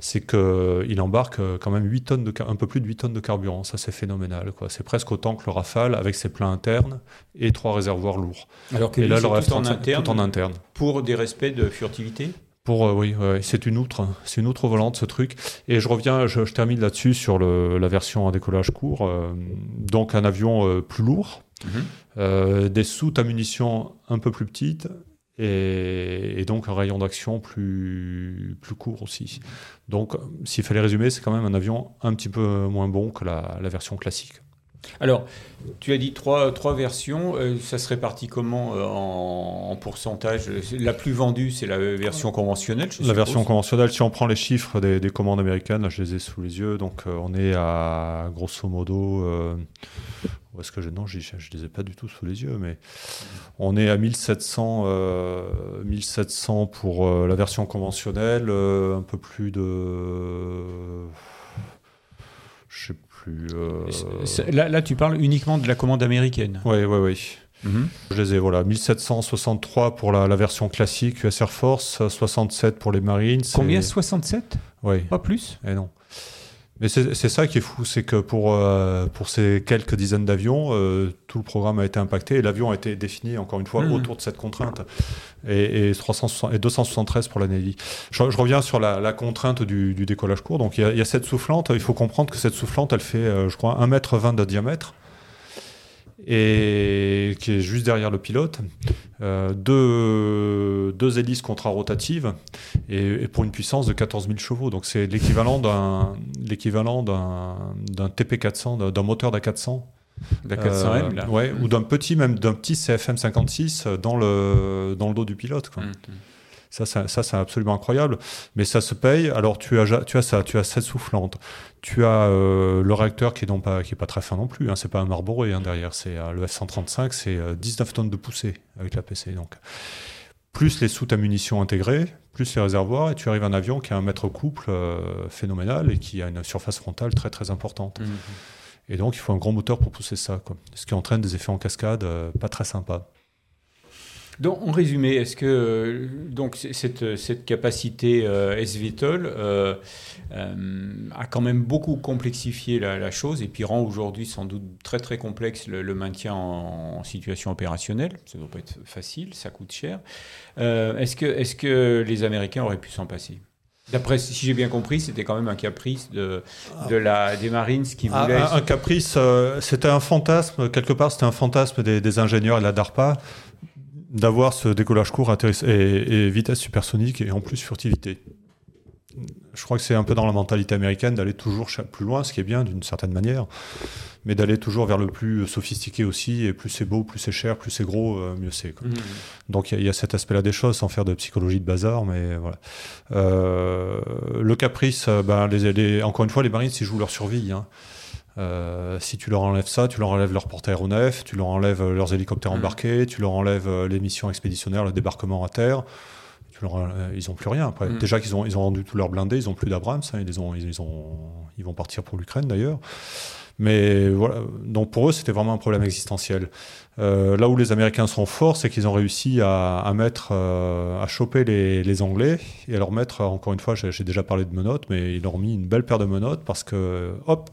c'est qu'il embarque euh, quand même 8 tonnes de, un peu plus de 8 tonnes de carburant. Ça, c'est phénoménal. C'est presque autant que le Rafale avec ses pleins internes et trois réservoirs lourds. Alors que Et là, le tout en F-35, interne, tout en interne. pour des respects de furtivité? Pour, euh, oui, ouais, c'est une outre, c'est une outre volante ce truc. Et je reviens, je, je termine là-dessus sur le, la version à décollage court. euh, donc un avion euh, plus lourd, euh, des soutes à munitions un peu plus petites et, donc un rayon d'action plus, plus court aussi. Donc, s'il fallait résumer, c'est quand même un avion un petit peu moins bon que la version classique. Alors, tu as dit trois, trois versions. euh, ça se répartit comment euh, en, en pourcentage? La plus vendue, c'est la version conventionnelle. je La suppose. version conventionnelle, si on prend les chiffres des, des commandes américaines, là je les ai sous les yeux, donc euh, on est à grosso modo. où est-ce que je. Non, je ne les ai pas du tout sous les yeux, mais on est à 1700, euh, 1700 pour la version conventionnelle, un peu plus de. Je sais plus. euh, Là, là, tu parles uniquement de la commande américaine. Ouais, ouais, ouais. Je les ai, voilà. 1763 pour la, la version classique US Air Force, 67 pour les Marines. Combien et- 67 Ouais. Pas plus? Eh non. Mais c'est ça qui est fou, c'est que pour, euh, pour ces quelques dizaines d'avions, euh, tout le programme a été impacté et l'avion a été défini, encore une fois, Mhm. autour de cette contrainte. Et, et, 360 et 273 pour la Navy. Je, je reviens sur la, la contrainte du, du décollage court. Donc il y, a, il y a cette soufflante, il faut comprendre que cette soufflante, elle fait, euh, je crois, 1m20 de diamètre et qui est juste derrière le pilote. Euh, deux, deux hélices contrarotatives et, et pour une puissance de 14 000 chevaux. Donc c'est l'équivalent d'un l'équivalent d'un d'un TP400, d'un- moteur d'A400. La 400M, là. Euh, ouais, ou d'un petit même d'un petit CFM 56 dans le dans le dos du pilote. Quoi. Mhm. Ça, ça, ça, c'est absolument incroyable. Mais ça se paye. Alors, tu as, tu as ça, tu as cette soufflante. Tu as euh, le réacteur qui est, non pas, qui est pas très fin non plus. Hein, c'est pas un marboré hein, derrière. C'est euh, le F-135, c'est euh, 19 tonnes de poussée avec la PC. Donc, plus les soutes à munitions intégrées, plus les réservoirs, et tu arrives à un avion qui a un mètre couple euh, phénoménal et qui a une surface frontale très très importante. Mhm. Et donc, il faut un grand moteur pour pousser ça. Quoi. Ce qui entraîne des effets en cascade euh, pas très sympas. Donc, en résumé, est-ce que euh, donc cette, cette capacité euh, SVTOL euh, euh, a quand même beaucoup complexifié la, la chose et puis rend aujourd'hui sans doute très très complexe le, le maintien en, en situation opérationnelle. Ça ne doit pas être facile, ça coûte cher. Euh, est-ce que est-ce que les Américains auraient pu s'en passer? D'après, si j'ai bien compris, c'était quand même un caprice de, de la, des Marines qui Ah, voulaient. un, un caprice, euh, c'était un fantasme, quelque part, c'était un fantasme des, des ingénieurs et de la DARPA d'avoir ce décollage court et, et vitesse supersonique et en plus furtivité. Je crois que c'est un peu dans la mentalité américaine d'aller toujours plus loin, ce qui est bien d'une certaine manière, mais d'aller toujours vers le plus sophistiqué aussi, et plus c'est beau, plus c'est cher, plus c'est gros, euh, mieux c'est. Mhm. Donc il y, a- il y a cet aspect-là des choses, sans faire de psychologie de bazar, mais voilà. Euh, le caprice, euh, ben, les, les- encore une fois, les marines, ils jouent leur survie. hein. Euh, si tu leur enlèves ça, tu leur enlèves leur porte-aéronef, tu leur enlèves euh, leurs hélicoptères Mhm. embarqués, tu leur enlèves euh, les missions expéditionnaires, le débarquement à terre. Tu leur, en- ils ont plus rien après. Mhm. Déjà qu'ils ont, ils ont rendu tous leurs blindés, ils ont plus d'Abrams, hein, ils, ont, ils, ont, ils vont partir pour l'Ukraine d'ailleurs. Mais voilà, donc pour eux, c'était vraiment un problème existentiel. Euh, là où les Américains sont forts, c'est qu'ils ont réussi à, à mettre, euh, à choper les, les Anglais et à leur mettre, encore une fois, j'ai j'ai déjà parlé de menottes, mais ils leur ont mis une belle paire de menottes parce que, hop,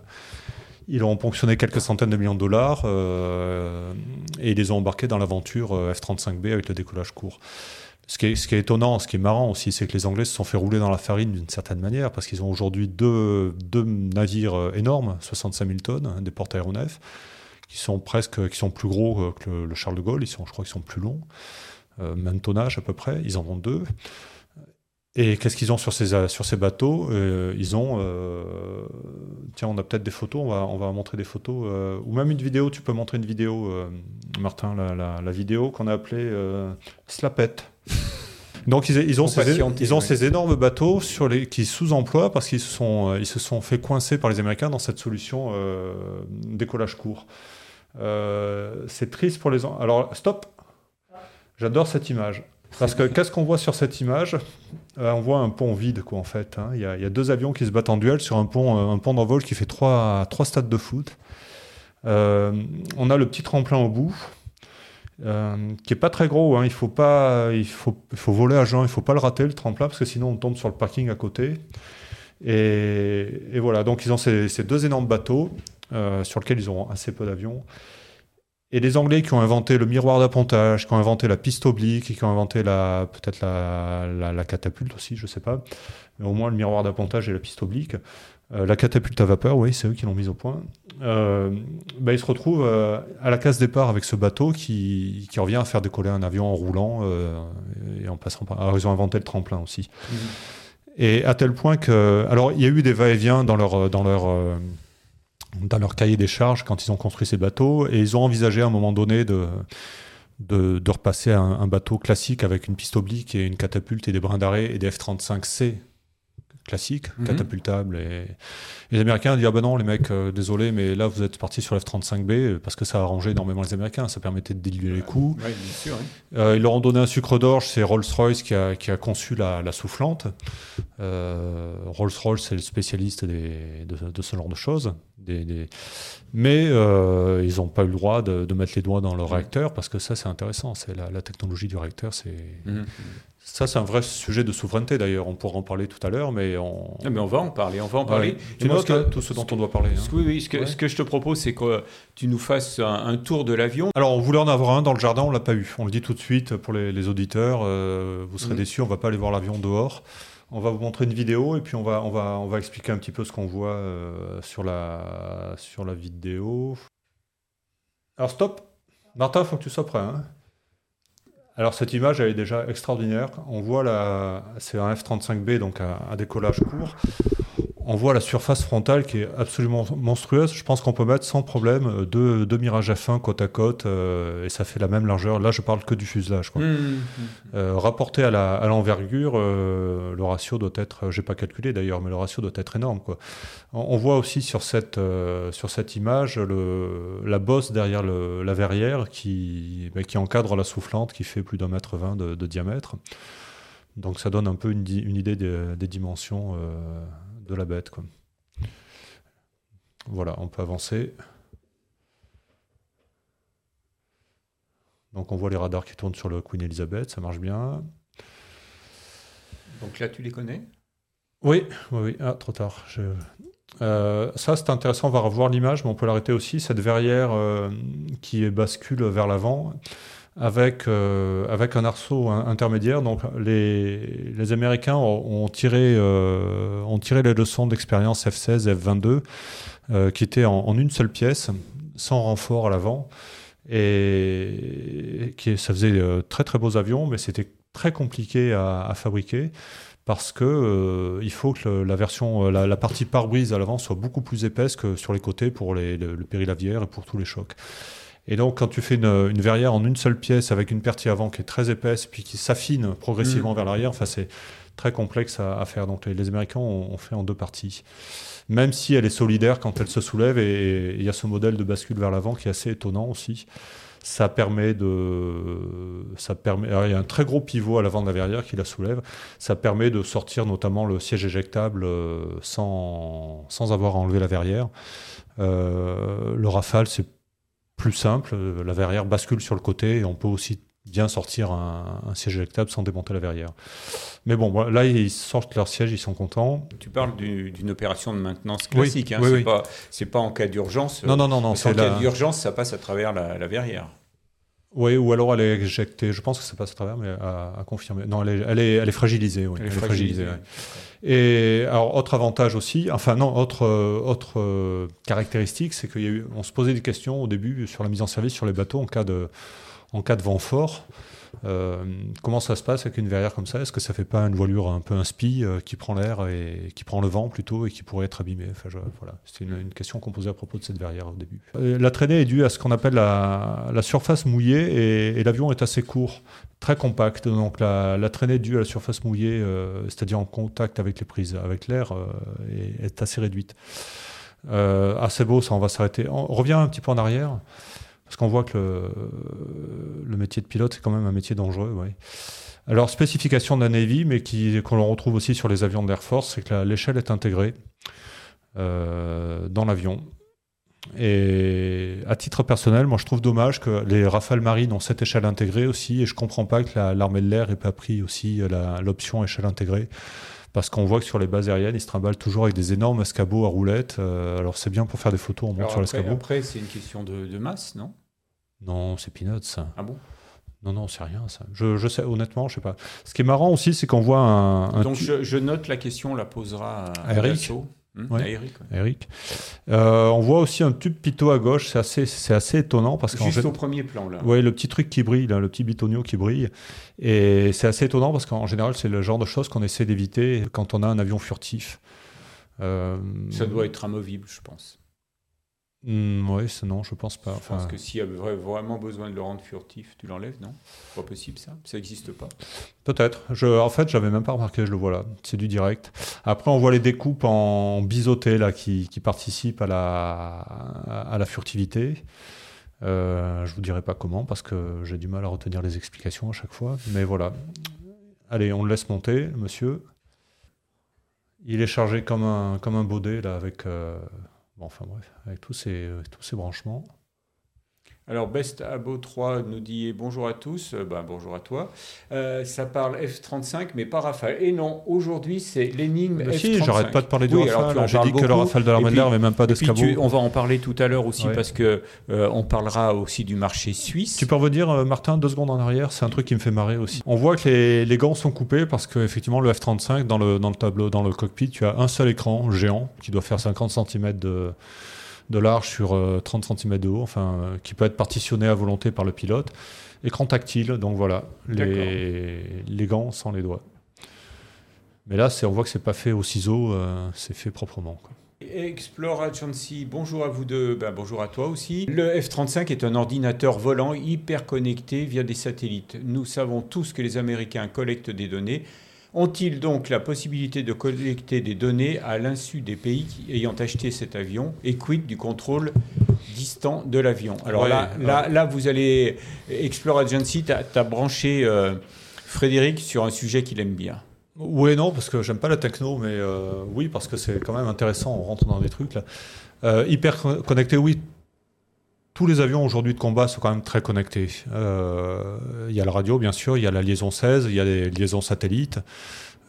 ils ont ponctionné quelques centaines de millions de dollars euh, et ils les ont embarqués dans l'aventure euh, F-35B avec le décollage court. Ce qui, est, étonnant, ce qui est marrant aussi, c'est que les Anglais se sont fait rouler dans la farine d'une certaine manière parce qu'ils ont aujourd'hui deux, navires euh, énormes, 65 000 tonnes, hein, des porte-aéronefs, qui sont presque, qui sont plus gros que le, le Charles de Gaulle. Ils sont, je crois qu'ils sont plus longs, même tonnage à peu près. Ils en ont deux. Et qu'est-ce qu'ils ont sur ces, sur ces bateaux? Euh, Ils ont. euh, tiens, on a peut-être des photos, on va, on va montrer des photos, euh, ou même une vidéo. Tu peux montrer une vidéo, Martin, la, la- la vidéo qu'on a appelée Slapette. Donc ils, ils ont, ces, ils ont oui. ces énormes bateaux sur les, qui sous-emploient parce qu'ils se, sont, ils se sont fait coincer par les Américains dans cette solution décollage court. C'est triste pour les... Alors, stop J'adore cette image. Parce que qu'est-ce qu'on voit sur cette image? Euh, On voit un pont vide, quoi, en fait. hein. Il y, a, deux avions qui se battent en duel sur un pont, euh, un pont d'envol qui fait trois, trois stades de foot. Euh, on a le petit tremplin au bout, qui est pas très gros. hein. Il faut pas, il faut, il faut voler à jeun. Il faut pas le rater le tremplin parce que sinon on tombe sur le parking à côté. Et, voilà. Donc ils ont ces, ces deux énormes bateaux sur lesquels ils auront assez peu d'avions. Et les Anglais qui ont inventé le miroir d'appontage, qui ont inventé la piste oblique, et qui ont inventé la peut-être la, la, la catapulte aussi, je sais pas. Mais au moins le miroir d'appontage et la piste oblique. Euh, la catapulte à vapeur, oui, c'est eux qui l'ont mise au point. Euh, bah, ils se retrouvent euh, à la case départ avec ce bateau qui, qui revient à faire décoller un avion en roulant euh, et en passant par. Alors ils ont inventé le tremplin aussi. Et à tel point que, alors il y a eu des va-et-vient dans leur dans leur euh, dans leur cahier des charges quand ils ont construit ces bateaux et ils ont envisagé à un moment donné de de, de repasser à un, un bateau classique avec une piste oblique et une catapulte et des brins d'arrêt et des F-35C classiques, Mhm. catapultables. Et, et les Américains ont dit Ah ben non, les mecs, euh, désolé, mais là vous êtes partis sur l'F-35B euh, parce que ça a arrangé énormément les Américains, ça permettait de diluer les coûts. Oui, bien sûr. hein. Euh, ils leur ont donné un sucre d'orge, c'est Rolls-Royce qui a, qui a conçu la, la soufflante. Euh, Rolls-Royce, c'est le spécialiste des- de, de ce genre de choses. Des, des- Mais euh, ils n'ont pas eu le droit de, de mettre les doigts dans le réacteur parce que ça, c'est intéressant. C'est la, la technologie du réacteur. C'est Mhm. ça, c'est un vrai sujet de souveraineté d'ailleurs. On pourra en parler tout à l'heure, mais on. Ah, mais on va en parler, on va en parler. Ouais. Tu moi, que- tout ce dont on doit parler. hein. oui, oui, ce que, Ouais. ce que je te propose, c'est que tu nous fasses un, un tour de l'avion. Alors, on voulait en avoir un dans le jardin, on l'a pas eu. On le dit tout de suite pour les, les auditeurs. euh, vous serez Mhm. déçus, on va pas aller voir l'avion dehors. On va vous montrer une vidéo et puis on va, expliquer un petit peu ce qu'on voit euh, sur, la, vidéo. Alors, stop. Martin, faut que tu sois prêt. hein. Alors, cette image, elle est déjà extraordinaire. On voit la, c'est un F-35B, donc un décollage court. On voit la surface frontale qui est absolument monstrueuse. Je pense qu'on peut mettre sans problème euh, deux, deux Mirage F1 côte à côte euh, et ça fait la même largeur. Là, je parle que du fuselage. Quoi. Mhm. Euh, rapporté à à l'envergure, euh, le ratio doit être, j'ai pas calculé d'ailleurs, mais le ratio doit être énorme. Quoi. On, on voit aussi sur cette, sur cette image le, la bosse derrière le- la verrière qui, ben, qui encadre la soufflante qui fait plus d'un mètre vingt de, de diamètre. Donc ça donne un peu une, idée des, des dimensions de la bête. Quoi. Voilà, on peut avancer. Donc on voit les radars qui tournent sur le Queen Elizabeth, ça marche bien. Donc là, tu les connais? Oui, oui, oui. Ah, trop tard. Je- Euh, ça, c'est intéressant. On va revoir l'image, mais on peut l'arrêter aussi. Cette verrière euh, qui bascule vers l'avant avec, euh, avec un arceau in- intermédiaire. Donc, les, les Américains ont, tiré, euh, ont tiré les leçons d'expérience F-16, F-22, euh, qui étaient en, une seule pièce, sans renfort à l'avant. Et qui, ça faisait très très beaux avions, mais c'était très compliqué à, fabriquer parce que il faut que la version, la, partie pare-brise à l'avant soit beaucoup plus épaisse que sur les côtés pour les, le, le périlavière et pour tous les chocs. Et donc, quand tu fais une, une verrière en une seule pièce avec une partie avant qui est très épaisse puis qui s'affine progressivement Mm. vers l'arrière, enfin c'est très complexe à, à faire. Donc, les, les Américains ont, ont fait en deux parties. Même si elle est solidaire quand elle se soulève, et il y a ce modèle de bascule vers l'avant qui est assez étonnant aussi. Ça permet de, ça permet. alors, il y a un très gros pivot à l'avant de la verrière qui la soulève. Ça permet de sortir notamment le siège éjectable euh, sans, sans avoir à enlever la verrière. Euh, le Rafale, c'est plus simple. Euh, La verrière bascule sur le côté et on peut aussi bien sortir un, un siège éjectable sans démonter la verrière. Mais bon, là, ils sortent leur siège, ils sont contents. Tu parles du- d'une opération de maintenance Oui, classique. hein, oui, c'est oui. pas, c'est pas en cas d'urgence. Non, non, non, non, Parce qu'en c'est cas la... d'urgence, ça passe à travers la, la verrière. Oui, ou alors elle est éjectée. Je pense que ça passe à travers, mais à, à confirmer. Non, elle est, elle est, elle est fragilisée. Oui, Elle est fragilisée. ouais. Et alors, autre avantage aussi, enfin non, autre, autre euh, caractéristique, c'est qu'on se posait des questions au début sur la mise en service sur les bateaux en cas de, en cas de vent fort. Euh, comment ça se passe avec une verrière comme ça? Est-ce que ça fait pas une voilure un peu inspi euh, qui prend l'air et qui prend le vent plutôt et qui pourrait être abîmée? Enfin, voilà. C'était une, question qu'on posait à propos de cette verrière au début. Euh, La traînée est due à ce qu'on appelle la, surface mouillée et, l'avion est assez court, très compact. Donc la, la traînée due à la surface mouillée, c'est-à-dire en contact avec les prises, avec l'air, est, est assez réduite. Assez beau, ça, on va s'arrêter. On revient un petit peu en arrière, parce qu'on voit que le, le, métier de pilote, c'est quand même un métier dangereux. Alors, spécification de la Navy, mais qu'on retrouve aussi sur les avions d'Air Force, c'est que l'échelle est intégrée euh, dans l'avion. Et à titre personnel, moi je trouve dommage que les Rafales marines ont cette échelle intégrée aussi, et je comprends pas que l'armée de l'air n'ait pas pris aussi l'option échelle intégrée. Parce qu'on voit que sur les bases aériennes, ils se trimballent toujours avec des énormes escabeaux à roulettes. Euh, alors c'est bien pour faire des photos, on monte sur l'escabeau. Après, c'est une question de, masse, non? Non, c'est peanuts. Ah bon? Non, non, c'est rien, ça. Je, sais, honnêtement, je sais pas. Ce qui est marrant aussi, c'est qu'on voit un. Donc, je, note la question, on la posera à, Eric. Hmm, Eric. Eric. Euh, on voit aussi un tube pitot à gauche, c'est assez, c'est assez étonnant parce qu'en juste au premier plan là. Oui, le petit truc qui brille, le petit bitonio qui brille, et c'est assez étonnant parce qu'en général c'est le genre de choses qu'on essaie d'éviter quand on a un avion furtif. Euh, Ça doit être amovible, je pense. Hmm, oui, non, je pense pas. Je pense que s'il y avait vraiment besoin de le rendre furtif, tu l'enlèves, non? Pas possible ça? Ça n'existe pas. Peut-être. en fait, j'avais même pas remarqué, je le vois là. C'est du direct. Après, on voit les découpes en biseauté là, qui, participent à la, à la furtivité. Euh, je vous dirai pas comment parce que j'ai du mal à retenir les explications à chaque fois. Mais voilà. Allez, on le laisse monter, monsieur. Il est chargé comme un, comme un baudet là, avec. Euh, enfin bref, avec tous ces, euh, tous ces branchements. Alors, Best Abo 3 nous dit bonjour à tous, euh, ben, bonjour à toi. Euh, ça parle F-35, mais pas Rafale. Et non, aujourd'hui, c'est l'énigme F-35. Si, j'arrête pas de parler du Rafale. J'ai dit que le Rafale de l'armée de l'air même pas d'escabeau. On va en parler tout à l'heure aussi, parce que euh, on parlera aussi du marché suisse. Tu peux revenir, Martin, deux secondes en arrière C'est un truc qui me fait marrer aussi. On voit que les, les gants sont coupés parce qu'effectivement, le F-35, dans le, dans le tableau, dans le cockpit, tu as un seul écran géant qui doit faire 50 cm de de large sur 30 euh, cm de haut, enfin, euh, qui peut être partitionné à volonté par le pilote. Écran tactile, donc voilà, les, les gants sans les doigts. Mais là, on voit que c'est pas fait au ciseau, euh, c'est fait proprement. Quoi. Explore Agency, bonjour à vous deux, ben, bonjour à toi aussi. Le F-35 est un ordinateur volant hyper connecté via des satellites. Nous savons tous que les Américains collectent des données ont-ils donc la possibilité de collecter des données à l'insu des pays ayant acheté cet avion et quid du contrôle distant de l'avion? Alors là, là, là, vous allez, Explore Agency, tu as, branché euh, Frédéric sur un sujet qu'il aime bien. Oui non, parce que j'aime pas la techno, mais euh, oui, parce que c'est quand même intéressant, on rentre dans des trucs là. Euh, hyper connecté, oui, tous les avions aujourd'hui de combat sont quand même très connectés. Euh, il y a la radio, bien sûr, il y a la liaison 16, il y a les liaisons satellites.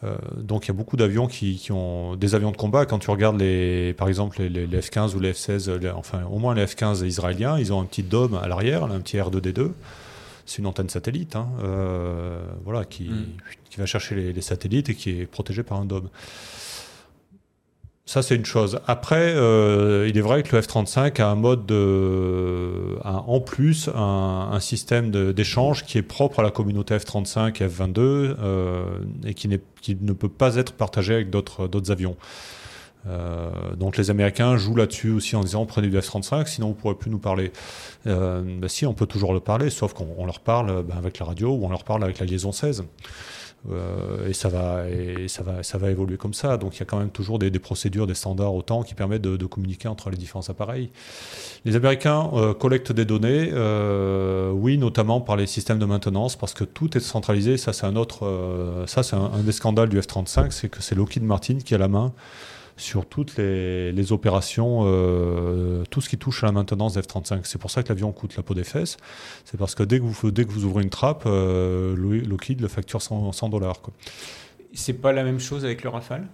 Euh, donc il y a beaucoup d'avions qui, ont des avions de combat. Quand tu regardes les, par exemple les, F-15 ou les F-16, enfin au moins les F-15 israéliens, ils ont un petit dôme à l'arrière, un petit R2D2. C'est une antenne satellite, hein, euh, voilà, qui, mm. qui, va chercher les, les, satellites et qui est protégée par un dôme. Ça, c'est une chose. Après, euh, il est vrai que le F-35 a un mode de, en plus un, système d'échange qui est propre à la communauté F-35 et F-22 euh, et qui, qui, ne peut pas être partagé avec d'autres avions. Euh, donc les Américains jouent là-dessus aussi en disant prenez du F-35, sinon vous ne pourrez plus nous parler. Euh, bah, si, on peut toujours le parler, sauf qu'on leur parle bah, avec la radio ou on leur parle avec la liaison 16. Euh, et ça va ça va ça va évoluer comme ça. Donc il y a quand même toujours des, procédures, des standards autant qui permettent de, communiquer entre les différents appareils. Les Américains euh, collectent des données, euh, oui, notamment par les systèmes de maintenance, parce que tout est centralisé. Ça c'est un autre, ça c'est un, des scandales du F-35, c'est que c'est Lockheed Martin qui a la main sur toutes les, opérations, euh, tout ce qui touche à la maintenance F-35. C'est pour ça que l'avion coûte la peau des fesses. C'est parce que dès que vous, dès que vous ouvrez une trappe, euh, Lockheed le facture 100 dollars. C'est pas la même chose avec le Rafale?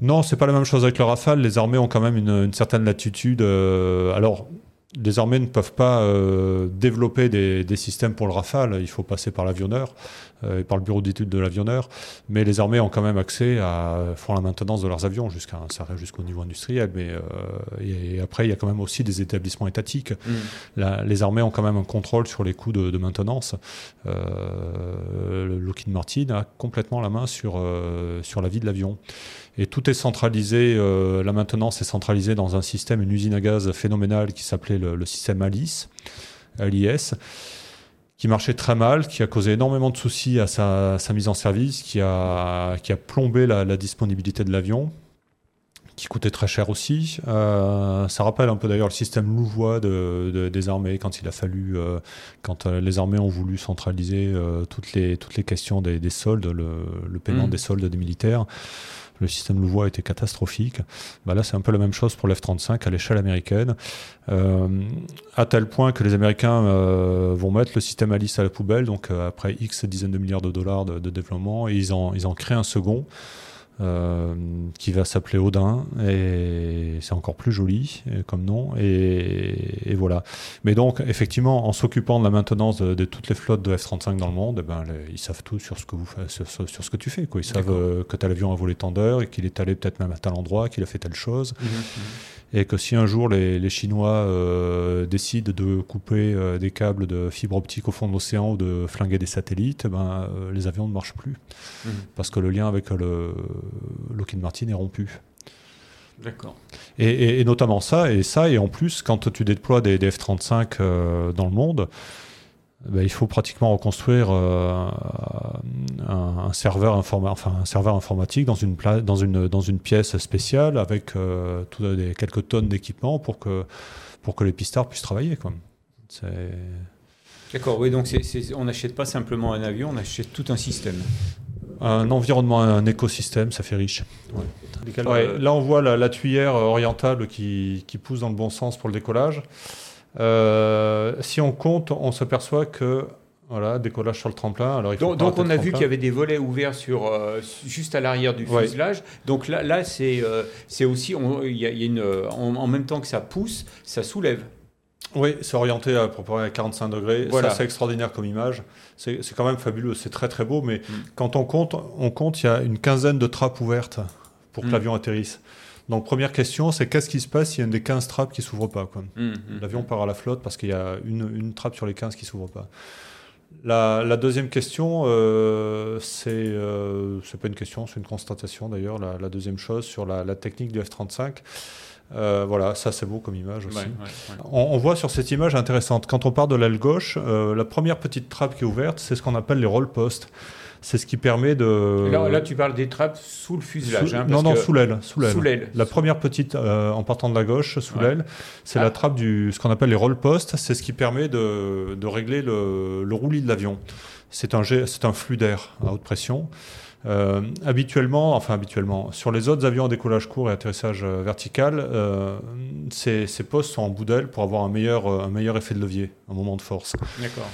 Non, c'est pas la même chose avec le Rafale. Les armées ont quand même une, certaine latitude. Euh, alors, les armées ne peuvent pas euh, développer des, systèmes pour le Rafale, il faut passer par l'avionneur euh, et par le bureau d'études de l'avionneur, mais les armées ont quand même accès à font la maintenance de leurs avions jusqu'à ça jusqu'au niveau industriel, mais euh, et, après il y a quand même aussi des établissements étatiques. Mm. les armées ont quand même un contrôle sur les coûts de, maintenance. Lockheed Martin a complètement la main sur sur la vie de l'avion. Et tout est centralisé, euh, la maintenance est centralisée dans un système, une usine à gaz phénoménale qui s'appelait le, système Alice, LIS, qui marchait très mal, qui a causé énormément de soucis à sa, mise en service, qui a, qui a plombé la, disponibilité de l'avion, qui coûtait très cher aussi. Euh, ça rappelle un peu d'ailleurs le système louvois de, des armées quand il a fallu, euh, quand les armées ont voulu centraliser toutes, les, toutes les questions des, soldes, le, paiement mmh. des soldes des militaires. Le système louvois était catastrophique. Bah là, c'est un peu la même chose pour l'F-35 à l'échelle américaine, à tel point que les Américains vont mettre le système Alice à la poubelle, donc après X dizaines de milliards de dollars de, développement, et ils en créent un second. Euh, qui va s'appeler Odin et c'est encore plus joli euh, comme nom et, voilà. Mais donc effectivement, en s'occupant de la maintenance de, toutes les flottes de F-35 dans le monde, eh ben, ils savent tout sur ce que vous sur, sur ce que tu fais. Quoi. Ils savent euh, que tel avion a volé tant d'heures et qu'il est allé peut-être même à tel endroit, qu'il a fait telle chose. Mmh, mmh et que si un jour les, les Chinois euh, décident de couper euh, des câbles de fibre optique au fond de l'océan ou de flinguer des satellites, eh ben, euh, les avions ne marchent plus. Mhm. Parce que le lien avec le Lockheed Martin est rompu. D'accord. Et, et, notamment ça, et ça, et en plus, quand tu déploies des, des F-35 dans le monde, ben, il faut pratiquement reconstruire euh, un, serveur enfin, un serveur informatique dans une, dans une, dans une pièce spéciale avec euh, des, quelques tonnes d'équipement pour que, pour que les pistards puissent travailler. D'accord, oui, donc on n'achète pas simplement un avion, on achète tout un système. Un environnement, un écosystème, ça fait riche. là, on voit la, la tuyère orientable qui, qui pousse dans le bon sens pour le décollage. Euh, si on compte, on s'aperçoit que voilà, décollage sur le tremplin. Alors, donc, on a vu qu'il y avait des volets ouverts sur, euh, juste à l'arrière du fuselage. Donc là, là c'est euh, aussi, il y a, une, en, même temps que ça pousse, ça soulève. Oui, c'est orienté à près 45 degrés. Voilà. Ça, c'est extraordinaire comme image. C'est quand même fabuleux. C'est très très beau. Mais mm. quand on compte, on compte, il y a une quinzaine de trappes ouvertes pour que mm. l'avion atterrisse. Donc, première question, c'est qu'est-ce qui se passe s'il y a une des 15 trappes qui s'ouvrent pas quoi? Mmh, mmh, L'avion part à la flotte parce qu'il y a une, une, trappe sur les 15 qui s'ouvre pas. La, deuxième question, euh, c'est euh, c'est pas une question, c'est une constatation d'ailleurs. La, deuxième chose sur la, technique du F-35. Euh, voilà, ça c'est beau comme image aussi. On, on, voit sur cette image intéressante, quand on part de l'aile gauche, euh, la première petite trappe qui est ouverte, c'est ce qu'on appelle les roll posts. C'est ce qui permet de. Là, tu parles des trappes sous le fuselage. Hein, non, non, sous l'aile. Sous l'aile. La première petite, euh, en partant de la gauche, sous l'aile, c'est la ah. trappe du ce qu'on appelle les roll posts. C'est ce qui permet de, de régler le, le roulis de l'avion. C'est un, c'est un flux d'air à haute pression. Euh, habituellement, enfin habituellement, sur les autres avions en décollage court et atterrissage euh, vertical, euh, ces, postes sont en bout d'aile pour avoir un meilleur, un meilleur effet de levier, un moment de force. D'accord.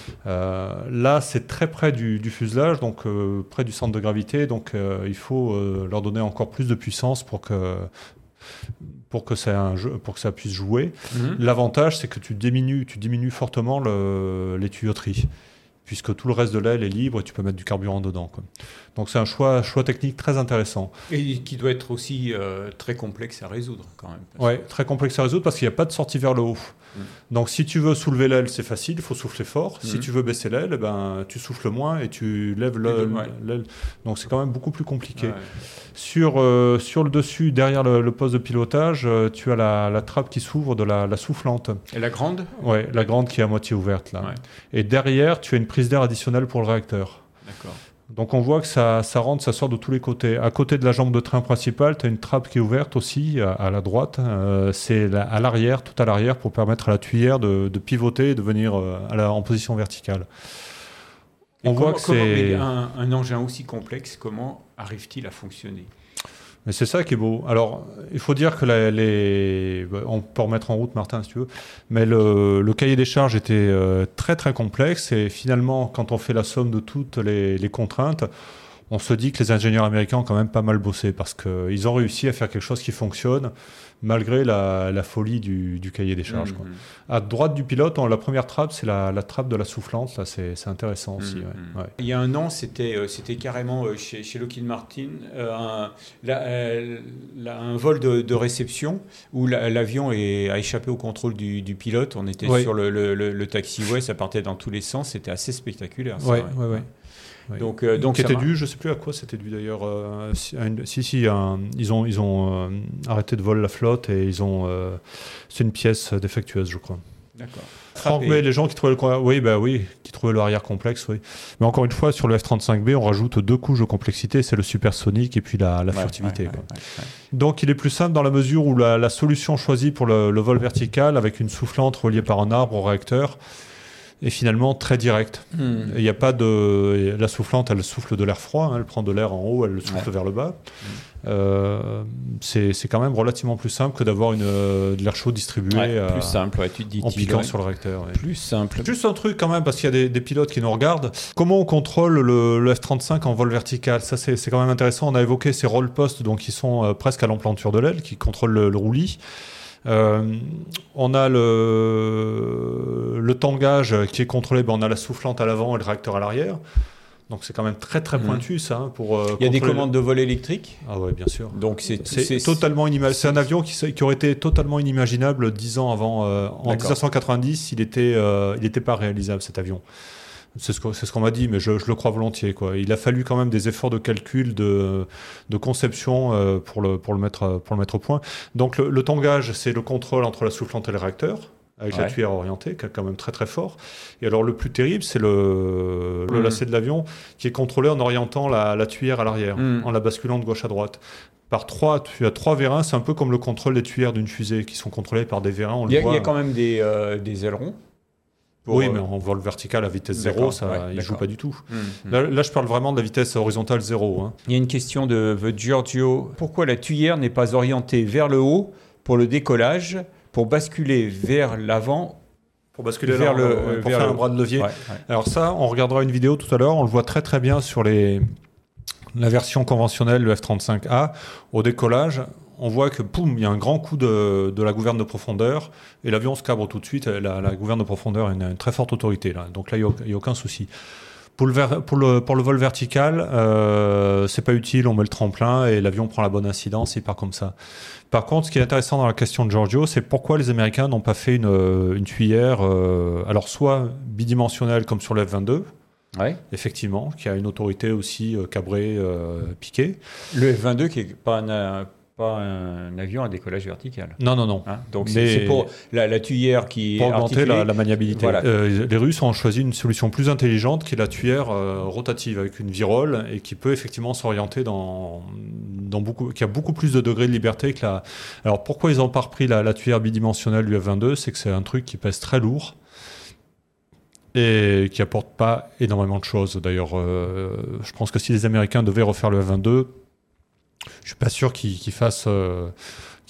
là, c'est très près du, fuselage, donc près du centre de gravité, donc il faut leur donner encore plus de puissance pour que pour que ça, un jeu, pour que ça puisse jouer. Mhm. L'avantage, c'est que tu diminues, tu diminues fortement le, les tuyauteries puisque tout le reste de l'aile est libre et tu peux mettre du carburant dedans. Donc c'est un choix, choix technique très intéressant. Et qui doit être aussi euh, très complexe à résoudre quand même. Oui, très complexe à résoudre parce qu'il n'y a pas de sortie vers le haut. Mm. Donc si tu veux soulever l'aile, c'est facile, il faut souffler fort. Si mm. tu veux baisser l'aile, ben, tu souffles moins et tu lèves l'aile. Donc c'est quand même beaucoup plus compliqué. Sur, euh, sur le dessus, derrière le, poste de pilotage, euh, tu as la, trappe qui s'ouvre de la, soufflante. Et la grande Oui, la grande qui est à moitié ouverte là. Et derrière, tu as une prise d'air additionnelle pour le réacteur. D'accord. Donc on voit que ça, ça rentre, ça sort de tous les côtés. À côté de la jambe de train principale, tu as une trappe qui est ouverte aussi à, la droite. Euh, c'est à l'arrière, tout à l'arrière, pour permettre à la tuyère de, pivoter et de venir en position verticale. On voit que c'est un, un engin aussi complexe, comment arrive-t-il à fonctionner? Mais c'est ça qui est beau. Alors, il faut dire que les, on peut remettre en route Martin si tu veux, mais le, cahier des charges était euh, très très complexe. Et finalement, quand on fait la somme de toutes les, les contraintes, on se dit que les ingénieurs américains ont quand même pas mal bossé parce qu'ils ont réussi à faire quelque chose qui fonctionne malgré la, folie du, cahier des charges. Mmh, mmh. À droite du pilote, la première trappe, c'est la, trappe de la soufflante. Là, c'est, intéressant aussi. Mmh, Il y a un an, c'était, euh, c'était carrément euh, chez, chez, Lockheed Martin euh, un, un, vol de, réception où l'avion a échappé au contrôle du, pilote. On était sur le, le, taxiway, ça partait dans tous les sens. C'était assez spectaculaire. Oui. Donc, euh, donc c'était dû, je sais plus à quoi c'était dû d'ailleurs. Euh, si, si, ils ont, ils ont euh, arrêté de voler la flotte et ils ont. c'est une pièce défectueuse, je crois. D'accord. Franck, les gens qui trouvaient le, oui, bah oui, qui trouvaient le arrière complexe, oui. Mais encore une fois, sur le F-35B, on rajoute deux couches de complexité, c'est le supersonique et puis la, la Ouais, furtivité. ouais, quoi. ouais, ouais, Donc il est plus simple dans la mesure où la, la solution choisie pour le, le vol vertical, avec une soufflante reliée par un arbre au réacteur, est finalement très directe. ouais. Hmm. Il n'y a pas de. La soufflante, elle souffle de l'air froid, hein, elle prend de l'air en haut, elle le souffle Ouais. vers le bas. Euh, c'est quand même relativement plus simple que d'avoir une, euh, de l'air chaud distribué Ouais, plus simple, ouais, tu te dis en piquant ouais. sur le réacteur. Plus simple. Juste un truc quand même, parce qu'il y a des, des pilotes qui nous regardent. Comment on contrôle le, le F-35 en vol vertical? Ça, c'est c'est quand même intéressant. On a évoqué ces roll posts, donc qui sont euh, presque à l'emplanture de l'aile, qui contrôlent le, le roulis. Euh, on a le, le tangage qui est contrôlé. Ben, on a la soufflante à l'avant et le réacteur à l'arrière. Donc c'est quand même très très Mhm. pointu ça hein, pour. euh, Il y a des commandes de vol électrique, Ah ouais, bien sûr. donc c'est totalement inimaginable. C'est un avion qui, aurait été totalement inimaginable dix ans avant. euh, en D'accord. 1990, il était, euh, il n'était pas réalisable cet avion. C'est ce qu'on ce m'a dit, mais je, je le crois volontiers. Quoi. Il a fallu quand même des efforts de calcul, de, de conception euh, pour, le, pour, le mettre, pour le mettre au point. Donc le, le tangage, c'est le contrôle entre la soufflante et le réacteur, avec la Ouais. tuyère orientée, qui est quand même très très fort. Et alors le plus terrible, c'est le, le Mhm. lacet de l'avion, qui est contrôlé en orientant la, la tuyère à l'arrière, Mhm. en la basculant de gauche à droite. Par trois, tu as trois vérins, c'est un peu comme le contrôle des tuyères d'une fusée, qui sont contrôlés par des vérins. On Il y, a, le voit. il y a quand même des, euh, des ailerons. Pour, oui, euh, mais en vol vertical à vitesse zéro, ça, ouais, il joue pas du tout. hmm, hmm. Là, là, je parle vraiment de la vitesse horizontale zéro. hein. Il y a une question de The Giorgio. Pourquoi la tuyère n'est pas orientée vers le haut pour le décollage, pour basculer vers l'avant Pour basculer Vers le- euh, pour vers faire le- un bras de levier. Ouais, ouais. Alors ça, on regardera une vidéo tout à l'heure, on le voit très très bien sur les... la version conventionnelle, le F-35A. Au décollage, on voit que poum, il y a un grand coup de, de la gouverne de profondeur et l'avion se cabre tout de suite. La, la gouverne de profondeur a une, une très forte autorité là, donc là il n'y a, aucun souci. Pour le, ver- pour, le, pour le vol vertical, euh, c'est pas utile, on met le tremplin et l'avion prend la bonne incidence, il part comme ça. Par contre, ce qui est intéressant dans la question de Giorgio, c'est pourquoi les Américains n'ont pas fait une, euh, une tuyère, euh, alors soit bidimensionnelle comme sur le F-22, Ouais. effectivement, qui a une autorité aussi euh, cabrée, euh, piquée. Le F-22 qui est pas un, pas un avion à décollage vertical. Non, non, non. hein. Donc c'est pour la, la tuyère qui Pour est augmenter la, la maniabilité. Voilà. Euh, les Russes ont choisi une solution plus intelligente qui est la tuyère euh, rotative avec une virole et qui peut effectivement s'orienter dans, dans beaucoup, qui a beaucoup plus de degrés de liberté que la. Alors pourquoi ils n'ont pas repris la, la tuyère bidimensionnelle du F-22? C'est que c'est un truc qui pèse très lourd et qui apporte pas énormément de choses. D'ailleurs, euh, je pense que si les Américains devaient refaire le F-22, je suis pas sûr qu'ils fassent, euh,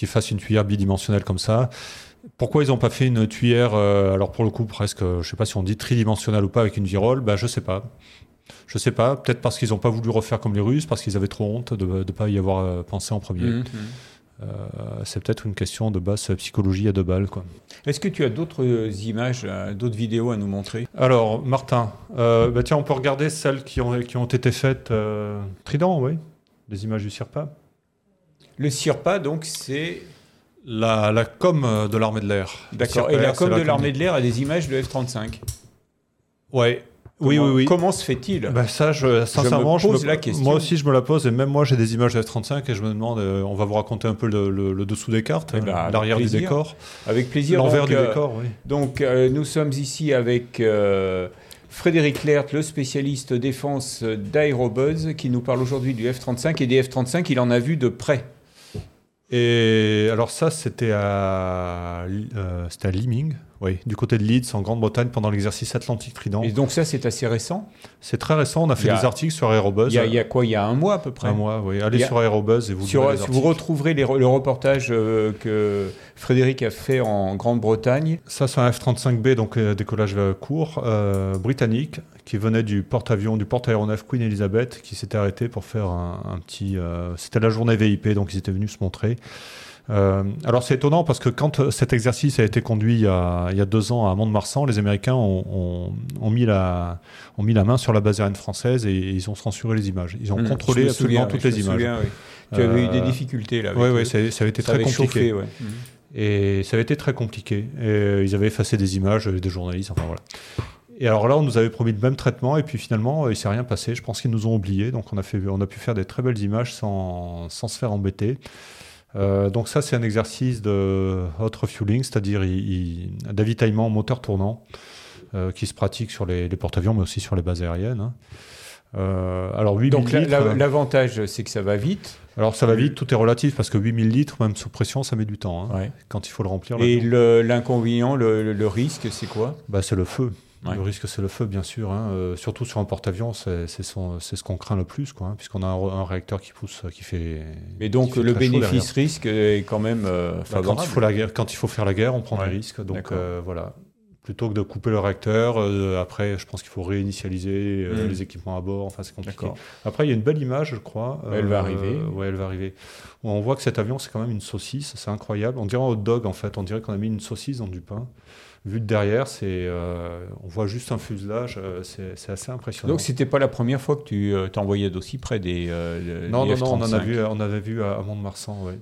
fassent une tuyère bidimensionnelle comme ça. Pourquoi ils n'ont pas fait une tuyère, euh, alors pour le coup presque, euh, je sais pas si on dit tridimensionnelle ou pas avec une virole, bah je sais pas. Je sais pas, peut-être parce qu'ils n'ont pas voulu refaire comme les Russes, parce qu'ils avaient trop honte de ne pas y avoir euh, pensé en premier. Mhm. Euh, c'est peut-être une question de basse psychologie à deux balles. Est-ce que tu as d'autres images, d'autres vidéos à nous montrer? Alors, Martin, euh, bah tiens, on peut regarder celles qui ont, qui ont été faites. euh, Trident, oui, des images du CIRPA. Le CIRPA, donc, c'est. La, la com de l'armée de l'air. D'accord. Et la com de l'armée de l'air a des images de F-35. Ouais. Oui, Comment- oui, oui. Comment se fait-il? Bah ça, je, sincèrement, je pose me- la question. moi aussi je me la pose et même moi j'ai des images de F-35 et je me demande, euh, on va vous raconter un peu le, le- le dessous des cartes, Eh ben, euh, l'arrière du décor, Avec plaisir. l'envers du euh, décor, oui. Donc, euh, nous sommes ici avec Frédéric Lert, le spécialiste défense d'Aerobuzz, qui nous parle aujourd'hui du F-35 et des F-35, il en a vu de près. Et alors ça, c'était à, euh, Leeming, oui, du côté de Leeds, en Grande-Bretagne, pendant l'exercice Atlantique Trident. Et donc, ça, c'est assez récent? C'est très récent, on a fait a- des articles sur Aerobuzz. Il y, a, il y a quoi? Il y a un mois à peu près un mois, oui. Allez a- sur Aerobuzz et vous Sur- lirez les vous retrouverez les le reportage euh, que Frédéric a fait en Grande-Bretagne. Ça, c'est un F-35B, donc euh, décollage court, euh, britannique, qui venait du porte-avions, du porte-aéronef Queen Elizabeth, qui s'était arrêté pour faire un, un petit. C'était la journée VIP, donc ils étaient venus se montrer. Euh, alors c'est étonnant parce que quand euh, cet exercice a été conduit il y a, il y a deux ans à Mont-de-Marsan, les Américains ont, ont- ont mis la, ont mis la main sur la base aérienne française et, ils ont censuré les images. Ils ont Hum, contrôlé absolument souviens, toutes les images. souviens, oui. Tu avais eu des Euh, difficultés là. Oui, oui, ça, ça avait été Ça très avait compliqué. chauffé, ouais. Mhm. Et ça avait été très compliqué. Et ils avaient effacé des images, des journalistes, enfin voilà. Et alors là, on nous avait promis le même traitement, et puis finalement, il s'est rien passé. Je pense qu'ils nous ont oubliés, donc on a, fait, on a pu faire des très belles images sans, sans se faire embêter. Donc ça, c'est un exercice de hot refueling, c'est-à-dire d'avitaillement moteur tournant, qui se pratique sur les, porte-avions, mais aussi sur les bases aériennes. Hein. alors 8000 Donc l'avantage, c'est que ça va vite. Alors ça va vite, tout est relatif parce que 8000 litres, même sous pression, ça met du temps hein, quand il faut le remplir. Et l'inconvénient, le, risque, c'est quoi? Bah, C'est le feu. Le risque, c'est le feu, bien sûr. Hein. Euh, surtout sur un porte-avions, c'est ce qu'on craint le plus, quoi, hein, puisqu'on a un, réacteur qui pousse, qui fait. Mais donc le bénéfice-risque est quand même euh, favorable. quand, il faut la guerre, quand il faut faire la guerre, on prend des risques. Donc euh, voilà plutôt que de couper le réacteur. Après, je pense qu'il faut réinitialiser mm. les équipements à bord. Enfin, c'est compliqué. Après, il y a une belle image, je crois. elle va arriver. Ouais, elle va arriver. On voit que cet avion, c'est quand même une saucisse. C'est incroyable. On dirait un hot dog, en fait. On dirait qu'on a mis une saucisse dans du pain. Vu de derrière, c'est, on voit juste un fuselage. c'est, assez impressionnant. Donc, c'était pas la première fois que tu t'envoyais d'aussi près des. non, non, non, on en a vu, on avait vu à, Mont-de-Marsan, ouais.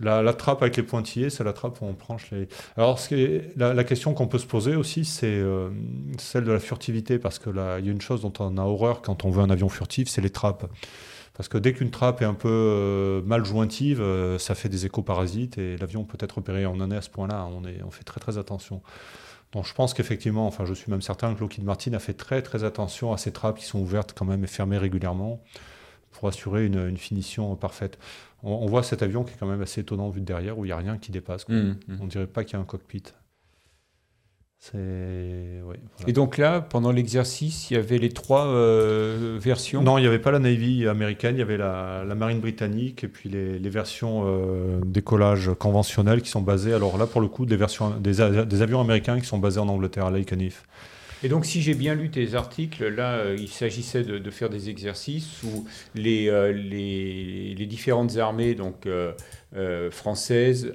La, trappe avec les pointillés, c'est la trappe où on branche les. Alors, ce la, question qu'on peut se poser aussi, c'est euh, celle de la furtivité, parce que là, il y a une chose dont on a horreur quand on veut un avion furtif, c'est les trappes. Parce que dès qu'une trappe est un peu euh, mal jointive, euh, ça fait des éco-parasites et l'avion peut être opéré. On en est à ce point-là, on, on fait très très attention. Donc je pense qu'effectivement, enfin je suis même certain que Lockheed Martin a fait très très attention à ces trappes qui sont ouvertes quand même et fermées régulièrement pour assurer une finition parfaite on, voit cet avion qui est quand même assez étonnant vu de derrière, où il n'y a rien qui dépasse. Mmh, ne mmh. On dirait pas qu'il y a un cockpit. Et donc là, pendant l'exercice, il y avait les trois euh, versions? Non, il n'y avait pas la Navy américaine, il y avait la, marine britannique et puis les, versions euh, décollage conventionnelles qui sont basées, alors là pour le coup, des, versions, des, avions américains qui sont basés en Angleterre, à Lakenheath. Et donc, si j'ai bien lu tes articles, là, euh, il s'agissait de, faire des exercices où les, euh, les, les différentes armées, donc euh, françaises,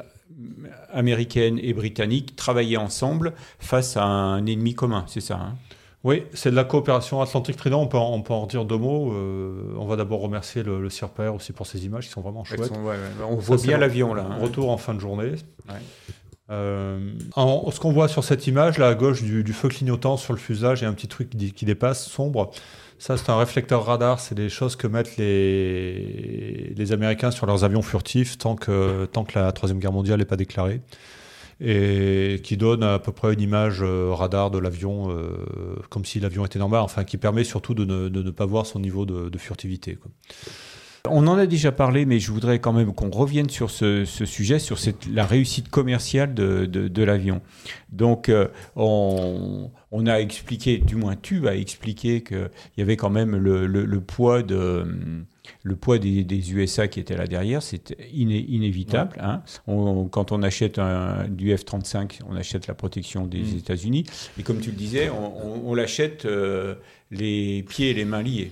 américaines et britanniques, travaillaient ensemble face à un ennemi commun, c'est ça hein? Oui, c'est de la coopération Atlantique Trident. On peut, en, on peut en dire deux mots. on va d'abord remercier le, le CIRPR aussi pour ces images qui sont vraiment chouettes. On voit bien l'avion là. Hein. Retour en fin de journée. Euh, ce qu'on voit sur cette image, là à gauche, du, feu clignotant sur le fuselage et un petit truc qui, dépasse, sombre. Ça, c'est un réflecteur radar. C'est des choses que mettent les, Américains sur leurs avions furtifs tant que, tant que la Troisième Guerre mondiale n'est pas déclarée. Et qui donne à peu près une image euh, radar de l'avion, euh, comme si l'avion était normal. Enfin, qui permet surtout de ne, pas voir son niveau de, furtivité. On en a déjà parlé, mais je voudrais quand même qu'on revienne sur ce, sujet, sur la réussite commerciale de, l'avion. Donc, euh, on, a expliqué, du moins tu as expliqué qu'il y avait quand même le, poids de le poids des, USA qui était là derrière, c'est inévitable. Hein. quand on achète un, du F-35, on achète la protection des mm. États-Unis. Et comme tu le disais, on, l'achète euh, les pieds et les mains liés.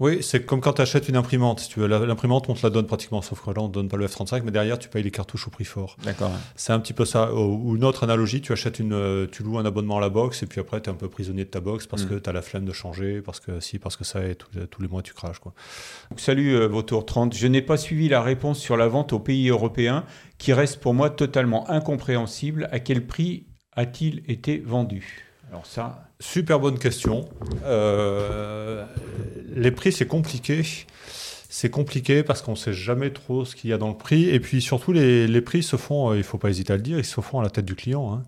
Oui, c'est comme quand tu achètes une imprimante. Si tu veux, l'imprimante, on te la donne pratiquement, sauf que là, on ne donne pas le F35, mais derrière, tu payes les cartouches au prix fort. D'accord. C'est un petit peu ça. Ou une autre analogie, tu achètes une, euh, tu loues un abonnement à la box, et puis après, tu es un peu prisonnier de ta box parce mm. que tu as la flemme de changer, parce que si, parce que ça, et tous, les mois, tu craches. Quoi. salut, euh, Vautour 30. Je n'ai pas suivi la réponse sur la vente aux pays européens, qui reste pour moi totalement incompréhensible. À quel prix a-t-il été vendu? Alors ça, Super bonne question. Euh, les prix, c'est compliqué. C'est compliqué parce qu'on ne sait jamais trop ce qu'il y a dans le prix. Et puis surtout, les, prix se font, euh, il ne faut pas hésiter à le dire, ils se font à la tête du client. Hein.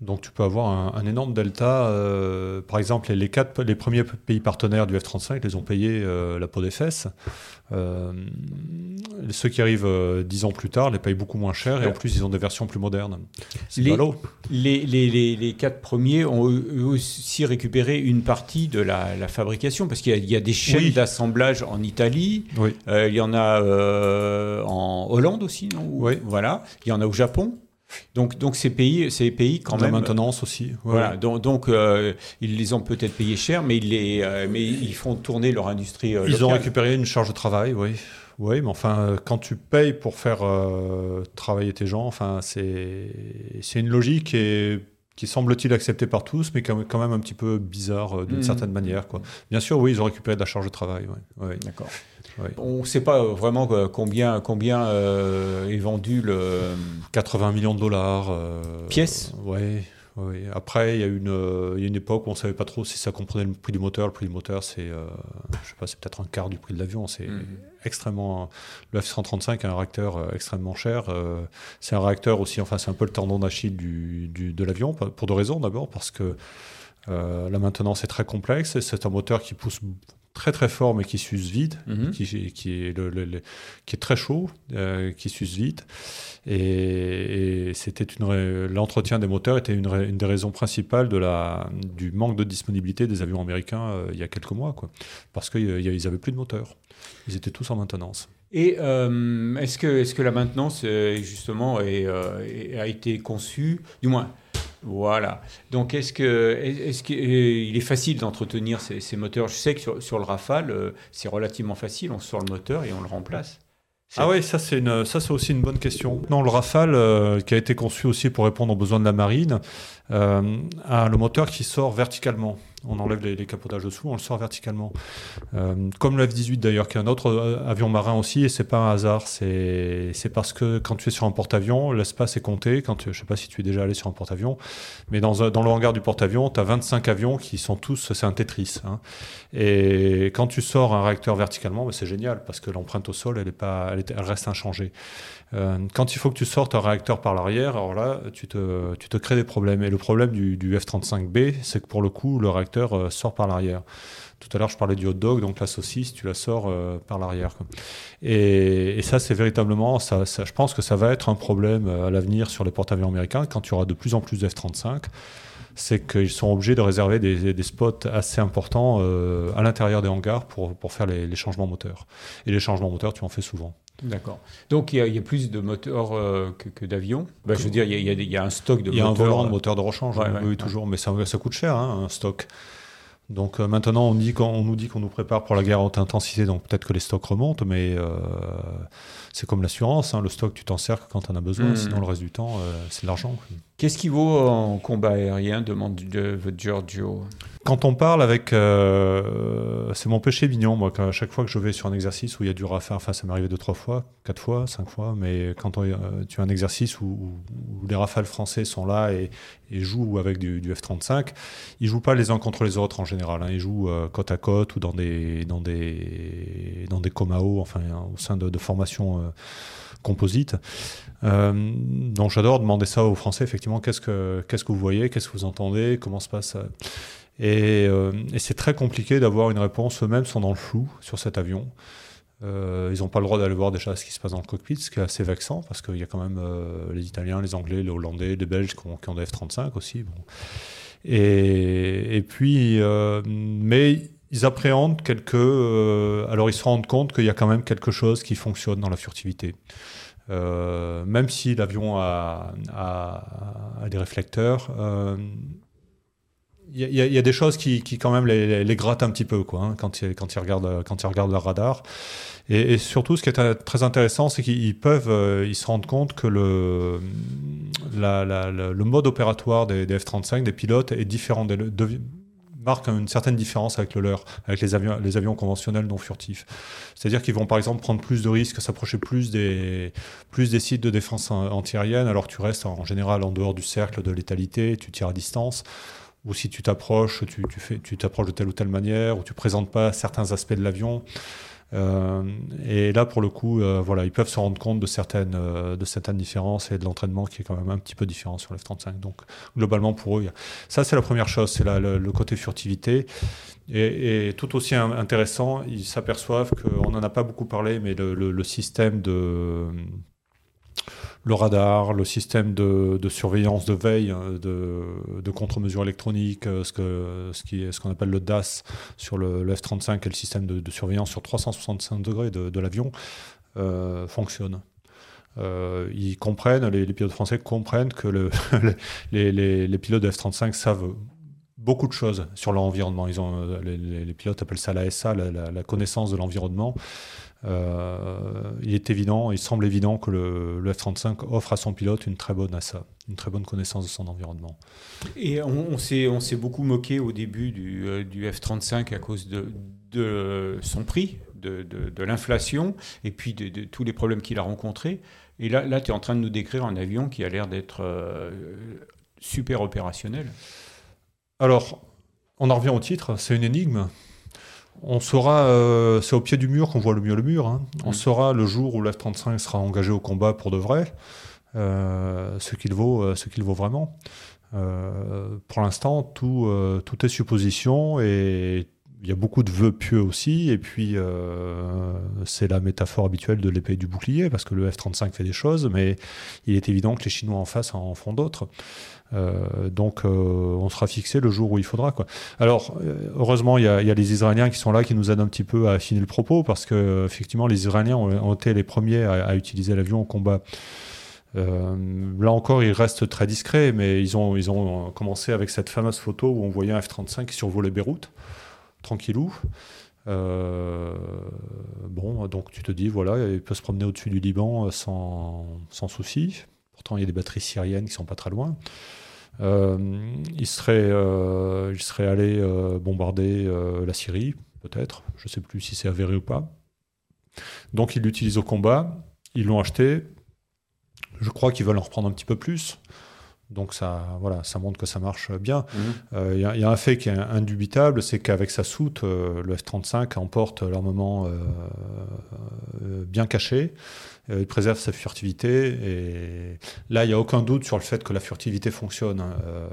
Donc tu peux avoir un, énorme delta. Euh, par exemple, les, quatre, les premiers pays partenaires du F-35 les ont payés euh, la peau des fesses. Euh, ceux qui arrivent dix ans plus tard les payent beaucoup moins cher et en plus ils ont des versions plus modernes. Les, les, les, les, quatre premiers ont aussi récupéré une partie de la, fabrication parce qu'il y, a des chaînes d'assemblage en Italie. il y en a en Hollande aussi, non? Oui. Voilà. Il y en a au Japon. Donc, donc ces pays, ces pays quand même. La maintenance aussi. Voilà. Donc, donc euh, ils les ont peut-être payés cher, mais ils les, euh, mais ils font tourner leur industrie. Euh, ils ont récupéré une charge de travail, oui. Oui, mais enfin, quand tu payes pour faire travailler tes gens, enfin, c'est c'est une logique et qui semble-t-il acceptée par tous, mais quand même un petit peu bizarre d'une mmh. certaine manière. Quoi. Bien sûr, oui, ils ont récupéré de la charge de travail. Ouais. D'accord. On ne sait pas vraiment combien, combien euh, est vendu le. 80 millions de dollars. Euh, Pièces Oui. oui. Après, il y, a une, il y a une époque où on ne savait pas trop si ça comprenait le prix du moteur. Le prix du moteur, c'est je sais pas, c'est peut-être un quart du prix de l'avion. C'est mhm. extrêmement. Le F-135 est un réacteur extrêmement cher. c'est un réacteur aussi, enfin, c'est un peu le tendon d'Achille du, du, de l'avion, pour deux raisons. D'abord, parce que la maintenance est très complexe et c'est un moteur qui pousse très très fort mais qui s'use vite, mhm. qui, qui, est le, qui est très chaud, euh, qui s'use vite. Et, c'était l'entretien des moteurs était une, une, des raisons principales de la, du manque de disponibilité des avions américains euh, il y a quelques mois, quoi, parce qu'ils n'avaient plus de moteurs. Ils étaient tous en maintenance. Et euh, est-ce que, est -ce que la maintenance, justement, est, a été conçue, du moins, voilà. Donc, est-ce que, est-ce qu'il est facile d'entretenir ces, moteurs Je sais que sur, le Rafale, euh, c'est relativement facile. On sort le moteur et on le remplace. Ah oui, ça c'est aussi une bonne question. Non, le Rafale, euh, qui a été conçu aussi pour répondre aux besoins de la marine, euh, a le moteur qui sort verticalement on enlève les, capotages dessous, on le sort verticalement. Euh, comme le F-18 d'ailleurs, qui est un autre euh, avion marin aussi, et c'est pas un hasard, c'est parce que quand tu es sur un porte-avions, l'espace est compté. Quand tu, je sais pas si tu es déjà allé sur un porte-avions, mais dans, dans le hangar du porte-avions, tu as 25 avions qui sont tous, c'est un Tetris. Hein. Et quand tu sors un réacteur verticalement, bah, c'est génial parce que l'empreinte au sol, elle, est pas, elle, elle reste inchangée. Euh, quand il faut que tu sortes un réacteur par l'arrière, alors là, tu te, tu te crées des problèmes. Et le problème du, F-35B, c'est que pour le coup, le réacteur euh, sort par l'arrière. Tout à l'heure, je parlais du hot dog, donc la saucisse, tu la sors euh, par l'arrière. Et, ça, c'est véritablement, ça, je pense que ça va être un problème à l'avenir sur les porte-avions américains quand il y aura de plus en plus de F-35 c'est qu'ils sont obligés de réserver des, spots assez importants à l'intérieur des hangars pour, pour faire les, les, changements moteurs. Et les changements moteurs, tu en fais souvent. D'accord. Donc il y, a plus de moteurs euh, que, d'avions. Bah, je veux dire, il y, a un stock de moteurs. Il y a un volant de moteur de rechange, oui, toujours, mais ça, ça coûte cher, hein, un stock. Donc euh, maintenant, on, dit, on, nous dit qu'on nous prépare pour la guerre à haute intensité, donc peut-être que les stocks remontent, mais euh, c'est comme l'assurance, hein, le stock, tu t'en sers quand tu en as besoin, hmm. sinon le reste du temps, c'est de l'argent. Qu'est-ce qui vaut en combat aérien demande de Giorgio? Quand on parle avec. Euh, c'est mon péché mignon, moi, à chaque fois que je vais sur un exercice où il y a du rafale, enfin, ça m'est arrivé deux, trois fois, quatre fois, cinq fois, mais quand euh, tu as un exercice où, les rafales français sont là et, jouent avec du, F-35, ils jouent pas les uns contre les autres en général. Hein. ils jouent euh, côte à côte ou dans des, dans des, dans des enfin, au sein de, formations composites. donc j'adore demander ça aux Français, effectivement, qu'est-ce que, qu'est-ce que vous voyez, qu'est-ce que vous entendez, comment se passe. Euh, et, c'est très compliqué d'avoir une réponse. Eux-mêmes sont dans le flou sur cet avion. Euh, ils n'ont pas le droit d'aller voir déjà ce qui se passe dans le cockpit, ce qui est assez vexant parce qu'il y a quand même euh, les Italiens, les Anglais, les Hollandais, les Belges qui ont, des F-35 aussi. Et, puis, mais ils appréhendent quelques. alors ils se rendent compte qu'il y a quand même quelque chose qui fonctionne dans la furtivité. même si l'avion a, des réflecteurs, il y, a des choses qui, quand même les, grattent un petit peu quoi, hein, quand, ils, quand, regardent, quand ils regardent leur radar. Et, surtout, ce qui est très intéressant, c'est qu'ils peuvent, euh, ils se rendent compte que le, le mode opératoire des, F-35, des pilotes, est différent, des, marque une certaine différence avec le leur, avec les avions, les avions conventionnels non furtifs. C'est-à-dire qu'ils vont par exemple prendre plus de risques, s'approcher plus des, plus des sites de défense antiaérienne, alors que tu restes en général en dehors du cercle de létalité, tu tires à distance ou si tu t'approches, tu, tu, fais, tu t'approches de telle ou telle manière, ou tu présentes pas certains aspects de l'avion. Euh, et là, pour le coup, euh, voilà, ils peuvent se rendre compte de certaines, euh, de certaines différences et de l'entraînement qui est quand même un petit peu différent sur l'F-35. Donc, globalement, pour eux, ça, c'est la première chose, c'est le, côté furtivité. Et, tout aussi intéressant, ils s'aperçoivent qu'on n'en a pas beaucoup parlé, mais le système de le radar, le système de, surveillance de veille, euh, de, contre-mesures électroniques, euh, ce qu'on ce qu'on appelle le DAS sur le, F-35 et le système de, surveillance sur 365 degrés de, l'avion, euh, fonctionne. ils comprennent, les, pilotes français comprennent que le, les, pilotes de F-35 savent beaucoup de choses sur l'environnement. Ils ont, les, pilotes appellent ça la SA, la connaissance de l'environnement. Euh, il est évident, il semble évident que le, F-35 offre à son pilote une très bonne ASA, une très bonne connaissance de son environnement. Et on, on s'est beaucoup moqué au début du, euh, du F-35 à cause de, de, son prix, de, de, l'inflation et puis de, tous les problèmes qu'il a rencontrés. Et là, là tu es en train de nous décrire un avion qui a l'air d'être euh, super opérationnel. Alors, on en revient au titre, c'est une énigme. On saura, euh, c'est au pied du mur qu'on voit le mieux le mur. hein. On saura le jour où l'F-35 sera engagé au combat pour de vrai, euh, ce qu'il vaut, euh, ce qu'il vaut vraiment. Euh, pour l'instant, tout, tout est supposition et il y a beaucoup de vœux pieux aussi. Et puis, c'est la métaphore habituelle de l'épée du bouclier, parce que le F-35 fait des choses, mais il est évident que les Chinois en face en font d'autres. Euh, donc, euh, on sera fixé le jour où il faudra. Alors, euh, heureusement, il y, a, les Israéliens qui sont là, qui nous aident un petit peu à affiner le propos, parce que effectivement, les Israéliens ont, été les premiers à, utiliser l'avion au combat. Là encore, ils restent très discrets, mais ils ont, ils ont commencé avec cette fameuse photo où on voyait un F-35 qui survolait Beyrouth, tranquillou. Bon, donc tu te dis, voilà, il peut se promener au-dessus du Liban sans, sans souci. Pourtant, il y a des batteries syriennes qui sont pas très loin. Euh, il, serait, euh, il serait allé euh, bombarder la Syrie, peut-être. Je ne sais plus si c'est avéré ou pas. Donc, ils l'utilisent au combat. Ils l'ont acheté. Je crois qu'ils veulent en reprendre un petit peu plus. Donc, ça, voilà, ça montre que ça marche bien. Euh, Il y, a- il y a un fait qui est indubitable, c'est qu'avec sa soute, euh, le F-35 emporte l'armement euh, bien caché, il préserve sa furtivité, et là, il n'y a aucun doute sur le fait que la furtivité fonctionne. hein. Euh,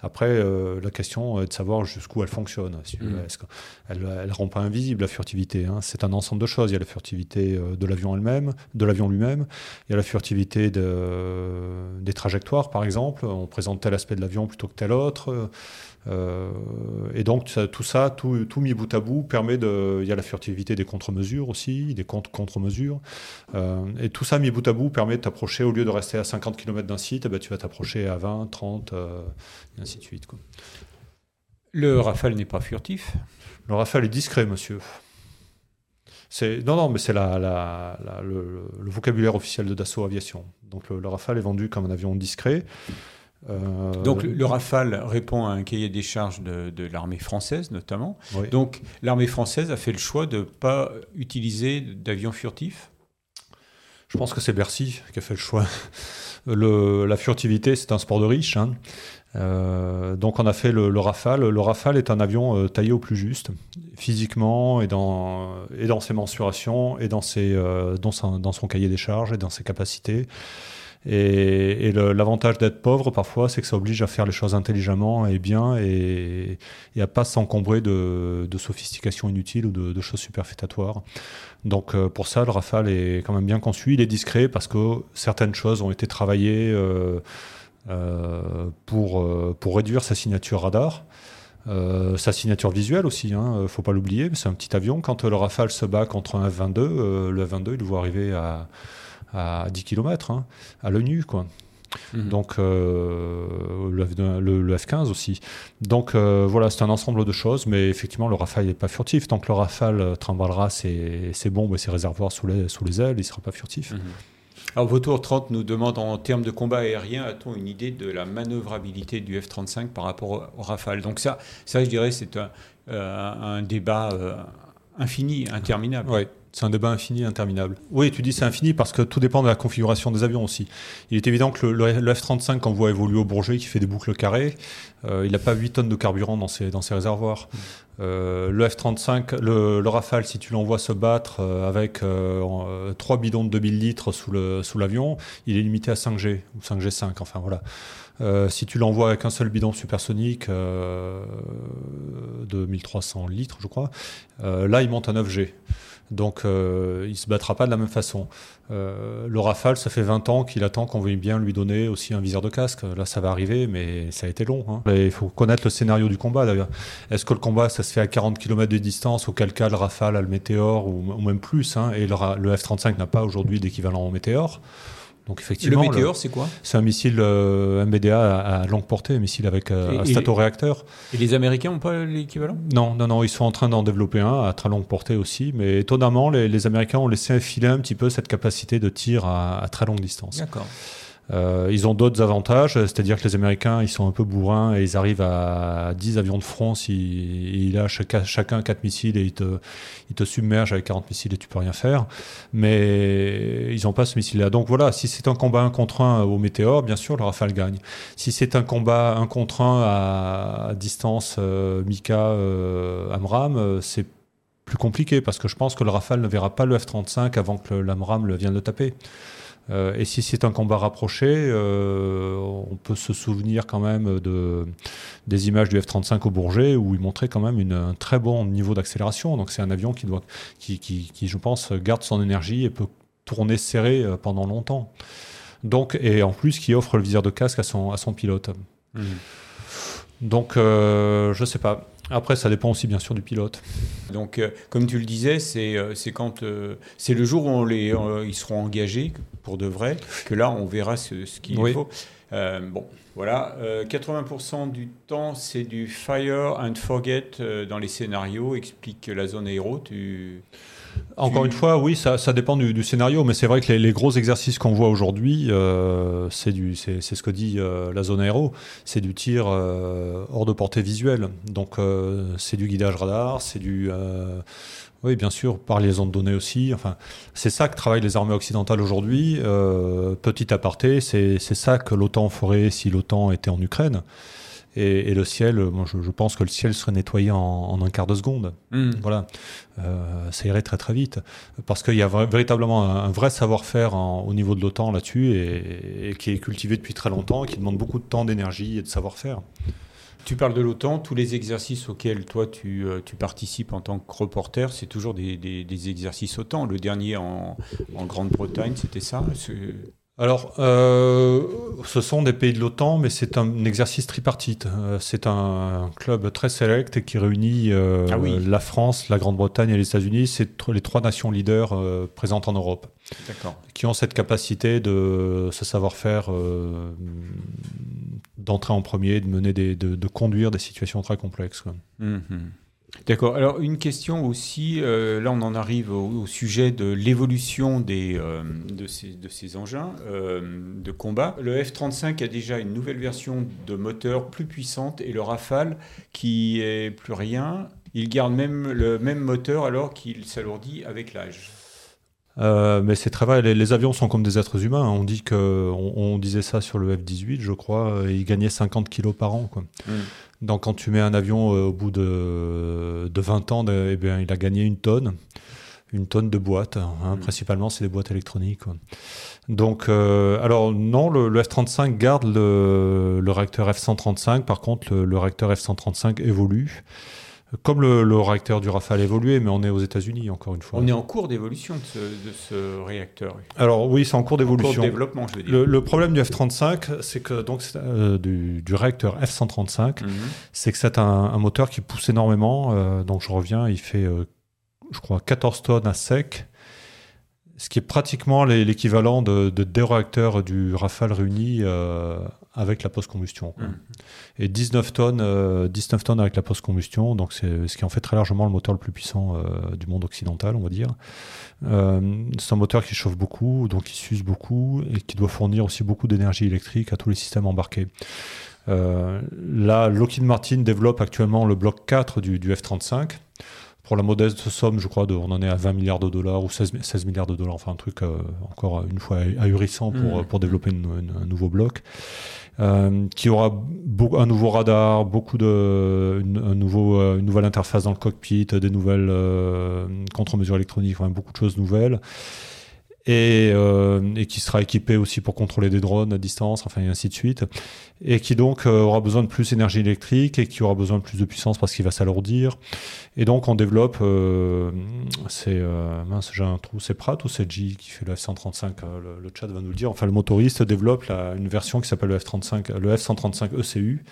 après, euh, la question est de savoir jusqu'où elle fonctionne. Si- Mhm. est-ce qu'elle ne rend pas invisible, la furtivité hein. C'est un ensemble de choses. Il y a la furtivité euh, de l'avion elle-même, de l'avion lui-même, il y a la furtivité de- des trajectoires, par exemple. On présente tel aspect de l'avion plutôt que tel autre. Euh, et donc, ça- tout ça, tout, tout mis bout à bout, permet de. Il y a la furtivité des contre-mesures aussi, des contre- contre-mesures. Euh, et tout ça mis bout à bout permet de t'approcher, au lieu de rester à 50 km d'un site, eh ben, tu vas t'approcher à 20, 30, euh, et ainsi de suite. quoi. Le Rafale n'est pas furtif. Le Rafale est discret, monsieur. Non, non, mais c'est la, la- la- le, le vocabulaire officiel de Dassault Aviation. Donc le, le Rafale est vendu comme un avion discret. Euh, Donc le, le Rafale répond à un cahier des charges de, de l'armée française notamment. oui. Donc l'armée française a fait le choix de ne pas utiliser d'avions furtifs. Je pense que c'est Bercy qui a fait le choix. Le- la furtivité, c'est un sport de riche. hein. Euh, donc on a fait le, le Rafale. Le Rafale est un avion euh, taillé au plus juste, physiquement et dans, et dans ses mensurations et dans, ses, euh, dans, son, dans son cahier des charges et dans ses capacités. Et, l'avantage d'être pauvre, parfois, c'est que ça oblige à faire les choses intelligemment et bien et, et à pas s'encombrer de, de sophistication inutile ou de, choses superfétatoires. Donc euh, pour ça, le Rafale est quand même bien conçu. Il est discret parce que certaines choses ont été travaillées euh, euh, pour, pour réduire sa signature radar. Sa signature visuelle aussi, hein, faut pas l'oublier, c'est un petit avion. Quand le Rafale se bat contre un F-22, euh, le F-22 il le voit arriver à, à 10 km, à l'œil nu. Quoi. Mhm. Donc euh, le, F, le- le F-15 aussi. Donc euh, voilà, c'est un ensemble de choses, mais effectivement le Rafale n'est pas furtif. Tant que le Rafale euh, trimballera ses, ses bombes et ses réservoirs sous les, sous les ailes, il ne sera pas furtif. Mhm. Alors Vautour 30 nous demande en termes de combat aérien, a-t-on une idée de la manœuvrabilité du F-35 par rapport au, au Rafale? Donc ça, ça je dirais, c'est un, euh, un débat euh, infini, interminable. Ouais, c'est un débat infini, interminable. Oui, tu dis c'est infini parce que tout dépend de la configuration des avions aussi. Il est évident que le, le F-35, qu'on voit évoluer au Bourget, qui fait des boucles carrées, euh, il n'a pas 8 tonnes de carburant dans ses, dans ses réservoirs. Euh, le F-35, le, le Rafale, si tu l'envoies se battre euh, avec euh, euh, 3 bidons de 2000 litres sous le- sous l'avion, il est limité à 5G ou 5G5, enfin voilà. Si tu l'envoies avec un seul bidon supersonique de 1300 litres, je crois, là il monte à 9G. Donc euh, il se battra pas de la même façon. Euh, le Rafale, ça fait 20 ans qu'il attend qu'on veuille bien lui donner aussi un viseur de casque. Là, ça va arriver, mais ça a été long. hein. Il faut connaître le scénario du combat d'ailleurs. Est-ce que le combat, ça se fait à 40 km de distance, auquel cas le Rafale a le Météor, ou, même plus hein, Et le, le F-35 n'a pas aujourd'hui d'équivalent au Météor. Donc effectivement, le- Météor, c'est quoi? C'est un missile euh, MBDA à, à longue portée, un missile avec euh, Et- un statoréacteur. Et les Américains n'ont pas l'équivalent? Non, non, non, ils sont en train d'en développer un à très longue portée aussi, mais étonnamment, les, les Américains ont laissé filer un petit peu cette capacité de tir à, à très longue distance. D'accord. Euh, ils ont d'autres avantages, c'est-à-dire que les Américains, ils sont un peu bourrins et ils arrivent à 10 avions de France, ils, ils lâchent chacun 4 missiles et ils te, ils submergent avec 40 missiles et tu peux rien faire. Mais ils n'ont pas ce missile-là. Donc voilà, si c'est un combat un contre un au Météor, bien sûr, le Rafale gagne. Si c'est un combat un contre un à, distance euh, Mika euh, Amram, euh, c'est plus compliqué parce que je pense que le Rafale ne verra pas le F-35 avant que l'AMRAM vienne le taper. Euh, et si c'est un combat rapproché, euh, on peut se souvenir quand même de, des images du F-35 au Bourget où il montrait quand même une, un très bon niveau d'accélération. Donc c'est un avion qui, doit, qui, qui, qui, je pense, garde son énergie et peut tourner serré euh, pendant longtemps. Donc, et en plus, qui offre le viseur de casque à son, à son pilote. Mmh. Donc, euh, je sais pas. Après, ça dépend aussi bien sûr du pilote. Donc, euh, comme tu le disais, c'est euh, quand euh, c'est le jour où on les, ils seront engagés pour de vrai que là, on verra ce, ce qu'il faut. bon, voilà. 80% du temps, c'est du fire and forget dans les scénarios. Explique la zone aéro. Tu encore une fois, oui, ça, ça dépend du, du, scénario, mais c'est vrai que les, les, gros exercices qu'on voit aujourd'hui, euh, c'est ce que dit euh, la zone aéro, c'est du tir euh, hors de portée visuelle. Donc c'est du guidage radar, c'est du... Oui, bien sûr, par les ondes de données aussi. Enfin, c'est ça que travaillent les armées occidentales aujourd'hui. petit aparté, c'est ça que l'OTAN ferait si l'OTAN était en Ukraine. Et, et, le ciel, moi je, je, pense que le ciel serait nettoyé en, en un quart de seconde. Mmh. Voilà, euh, ça irait très très vite parce qu'il y a véritablement un, un vrai savoir-faire au niveau de l'OTAN là-dessus et, et, qui est cultivé depuis très longtemps, et qui demande beaucoup de temps, d'énergie et de savoir-faire. Tu parles de l'OTAN, tous les exercices auxquels toi tu, euh, tu participes en tant que reporter, c'est toujours des, des, des, exercices OTAN. Le dernier en, en Grande-Bretagne, c'était ça? Alors, euh, ce sont des pays de l'OTAN, mais c'est un exercice tripartite. Euh, c'est un club très select qui réunit euh, ah oui. la France, la Grande-Bretagne et les États-Unis. C'est les trois nations leaders euh, présentes en Europe, qui ont cette capacité de ce savoir-faire d'entrer en premier, de mener des, de, de, conduire des situations très complexes. Mmh. D'accord. Alors une question aussi, euh, là on en arrive au, au sujet de l'évolution euh, de, ces, de ces engins euh, de combat. Le F-35 a déjà une nouvelle version de moteur plus puissante et le Rafale qui est plus rien. Il garde même le même moteur alors qu'il s'alourdit avec l'âge. Euh, mais c'est très vrai, les, les, avions sont comme des êtres humains. On dit que, on, on disait ça sur le F-18, je crois, il gagnait 50 kilos par an. Quoi. Mm. Donc quand tu mets un avion euh, au bout de, de 20 ans, de, eh bien, il a gagné une tonne, une tonne de boîtes. Hein, mmh. Principalement, c'est des boîtes électroniques. Quoi. Donc, euh, alors non, le, le F-35 garde le, le, réacteur F-135. Par contre, le, le réacteur F-135 évolue comme le, le, réacteur du Rafale évolué, mais on est aux États-Unis encore une fois. On est en cours d'évolution de ce, de ce, réacteur. Alors oui, c'est en cours d'évolution. de développement, je veux dire. Le, le problème du F-35, c'est que donc euh, du, du, réacteur F-135, mm -hmm. c'est que c'est un, un, moteur qui pousse énormément. Euh, donc je reviens, il fait, euh, je crois, 14 tonnes à sec ce qui est pratiquement l'équivalent de, de, deux réacteurs du Rafale réunis avec la post-combustion. Mmh. Et 19 tonnes, euh, 19 tonnes avec la post-combustion, donc c'est ce qui en fait très largement le moteur le plus puissant euh, du monde occidental, on va dire. Euh, c'est un moteur qui chauffe beaucoup, donc qui s'use beaucoup et qui doit fournir aussi beaucoup d'énergie électrique à tous les systèmes embarqués. Euh, là, Lockheed Martin développe actuellement le bloc 4 du, du F-35 pour la modeste somme, je crois, de, on en est à 20 milliards de dollars ou 16, 16 milliards de dollars, enfin un truc euh, encore une fois ahurissant pour, mmh. pour développer une, une, un nouveau bloc, euh, qui aura un nouveau radar, beaucoup de, une, un nouveau, euh, une nouvelle interface dans le cockpit, des nouvelles euh, contre-mesures électroniques, enfin, beaucoup de choses nouvelles et, euh, et, qui sera équipé aussi pour contrôler des drones à distance, enfin et ainsi de suite, et qui donc euh, aura besoin de plus d'énergie électrique et qui aura besoin de plus de puissance parce qu'il va s'alourdir. Et donc on développe, euh, c'est euh, mince j'ai un trou, c'est Pratt ou c'est G qui fait le F135, euh, le, le, chat va nous le dire. Enfin le motoriste développe la, une version qui s'appelle le F35, le F135 ECU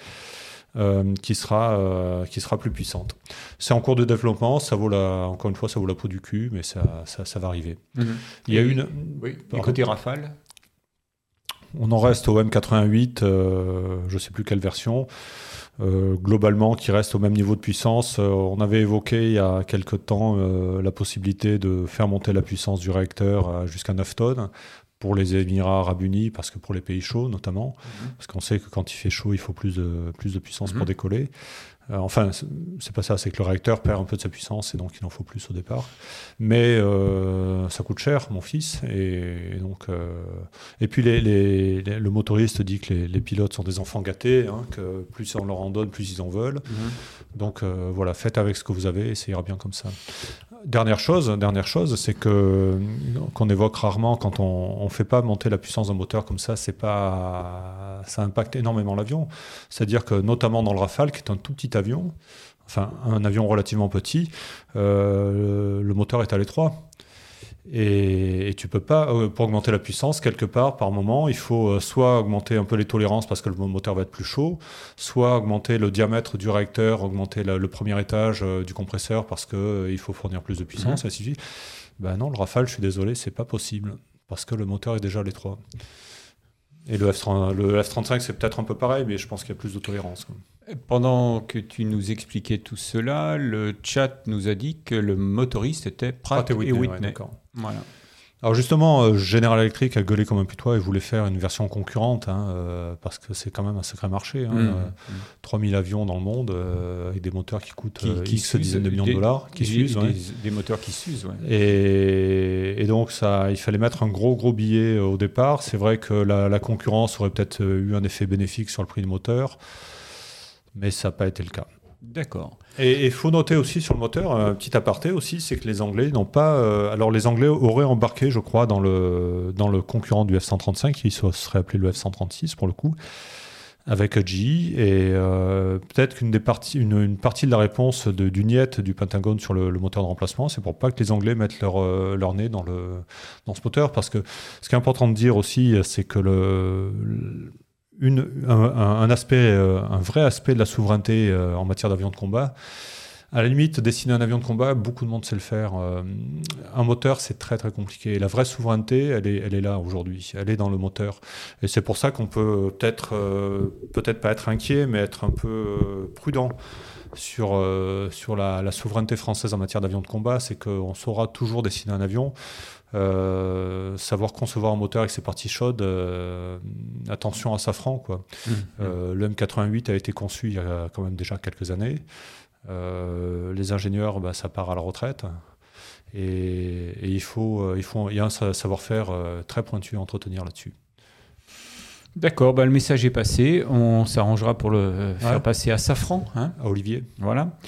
euh, qui sera euh, qui sera plus puissante. C'est en cours de développement, ça vaut la encore une fois ça vaut la peau du cul, mais ça ça, ça va arriver. -hmm. Il y a une oui. Et côté Rafale. On en reste au M88, euh, je sais plus quelle version. Euh, globalement qui reste au même niveau de puissance. Euh, on avait évoqué il y a quelque temps la possibilité de faire monter la puissance du réacteur jusqu'à 9 tonnes pour les Émirats arabes unis, parce que pour les pays chauds notamment, parce qu'on sait que quand il fait chaud, il faut plus de, plus de puissance pour décoller. Euh, enfin, c'est pas ça, c'est que le réacteur perd un peu de sa puissance et donc il en faut plus au départ. Mais euh, ça coûte cher, mon fils. Et, donc, euh, et puis les, le motoriste dit que les, pilotes sont des enfants gâtés, hein, que plus on leur en donne, plus ils en veulent. Mhm. Donc voilà, faites avec ce que vous avez et ça ira bien comme ça. Dernière chose, dernière chose, c'est que qu'on évoque rarement quand on ne fait pas monter la puissance d'un moteur comme ça, c'est pas ça impacte énormément l'avion. C'est-à-dire que notamment dans le Rafale, qui est un tout petit avion, enfin un avion relativement petit, euh, le moteur est à l'étroit. Et, tu peux pas, euh, pour augmenter la puissance, quelque part, par moment, il faut euh, soit augmenter un peu les tolérances parce que le moteur va être plus chaud, soit augmenter le diamètre du réacteur, augmenter le premier étage du compresseur parce qu'il faut fournir plus de puissance, mmh. et ainsi de suite. Ben non, le Rafale, je suis désolé, c'est pas possible parce que le moteur est déjà à l'étroit. Et le, F, le F-35, c'est peut-être un peu pareil, mais je pense qu'il y a plus de tolérance. Pendant que tu nous expliquais tout cela, le chat nous a dit que le motoriste était Pratt, et Whitney. voilà. Alors justement, euh, General Electric a gueulé comme un putois et voulait faire une version concurrente, hein, euh, parce que c'est quand même un sacré marché. Hein, 3000 mmh, euh, mmh. avions dans le monde, avec des moteurs qui coûtent qui, X dizaines de millions de dollars, qui s'usent. Des, moteurs qui s'usent, et, et, donc, ça, il fallait mettre un gros, gros billet au départ. C'est vrai que la, la concurrence aurait peut-être eu un effet bénéfique sur le prix du moteur, mais ça n'a pas été le cas. D'accord. Et il faut noter aussi sur le moteur, un petit aparté aussi, c'est que les Anglais n'ont pas. Euh, alors les Anglais auraient embarqué, je crois, dans le, dans le concurrent du F-135, qui serait appelé le F-136 pour le coup, avec GE. Et euh, peut-être qu'une des parties, une, partie de la réponse de, du NIET du Pentagone sur le, moteur de remplacement, c'est pour pas que les Anglais mettent leur, euh, leur nez dans, le, dans ce moteur. Parce que ce qui est important de dire aussi, c'est que le un, aspect, euh, un vrai aspect de la souveraineté euh, en matière d'avion de combat. À la limite, dessiner un avion de combat, beaucoup de monde sait le faire. Euh, un moteur, c'est très très compliqué. La vraie souveraineté, elle est, elle est là aujourd'hui. Elle est dans le moteur. Et c'est pour ça qu'on peut peut-être peut-être pas être inquiet, mais être un peu prudent sur, sur la, la, souveraineté française en matière d'avion de combat. C'est qu'on saura toujours dessiner un avion. Euh, savoir concevoir un moteur avec ses parties chaudes, euh, attention à Safran. Quoi. Mmh. Euh, le M88 a été conçu il y a quand même déjà quelques années. les ingénieurs, bah, ça part à la retraite. Et, il, faut, il, faut, il y a un savoir-faire très pointu à entretenir là-dessus. D'accord, bah, le message est passé. On s'arrangera pour le faire passer à Safran. Hein. à Olivier. Voilà.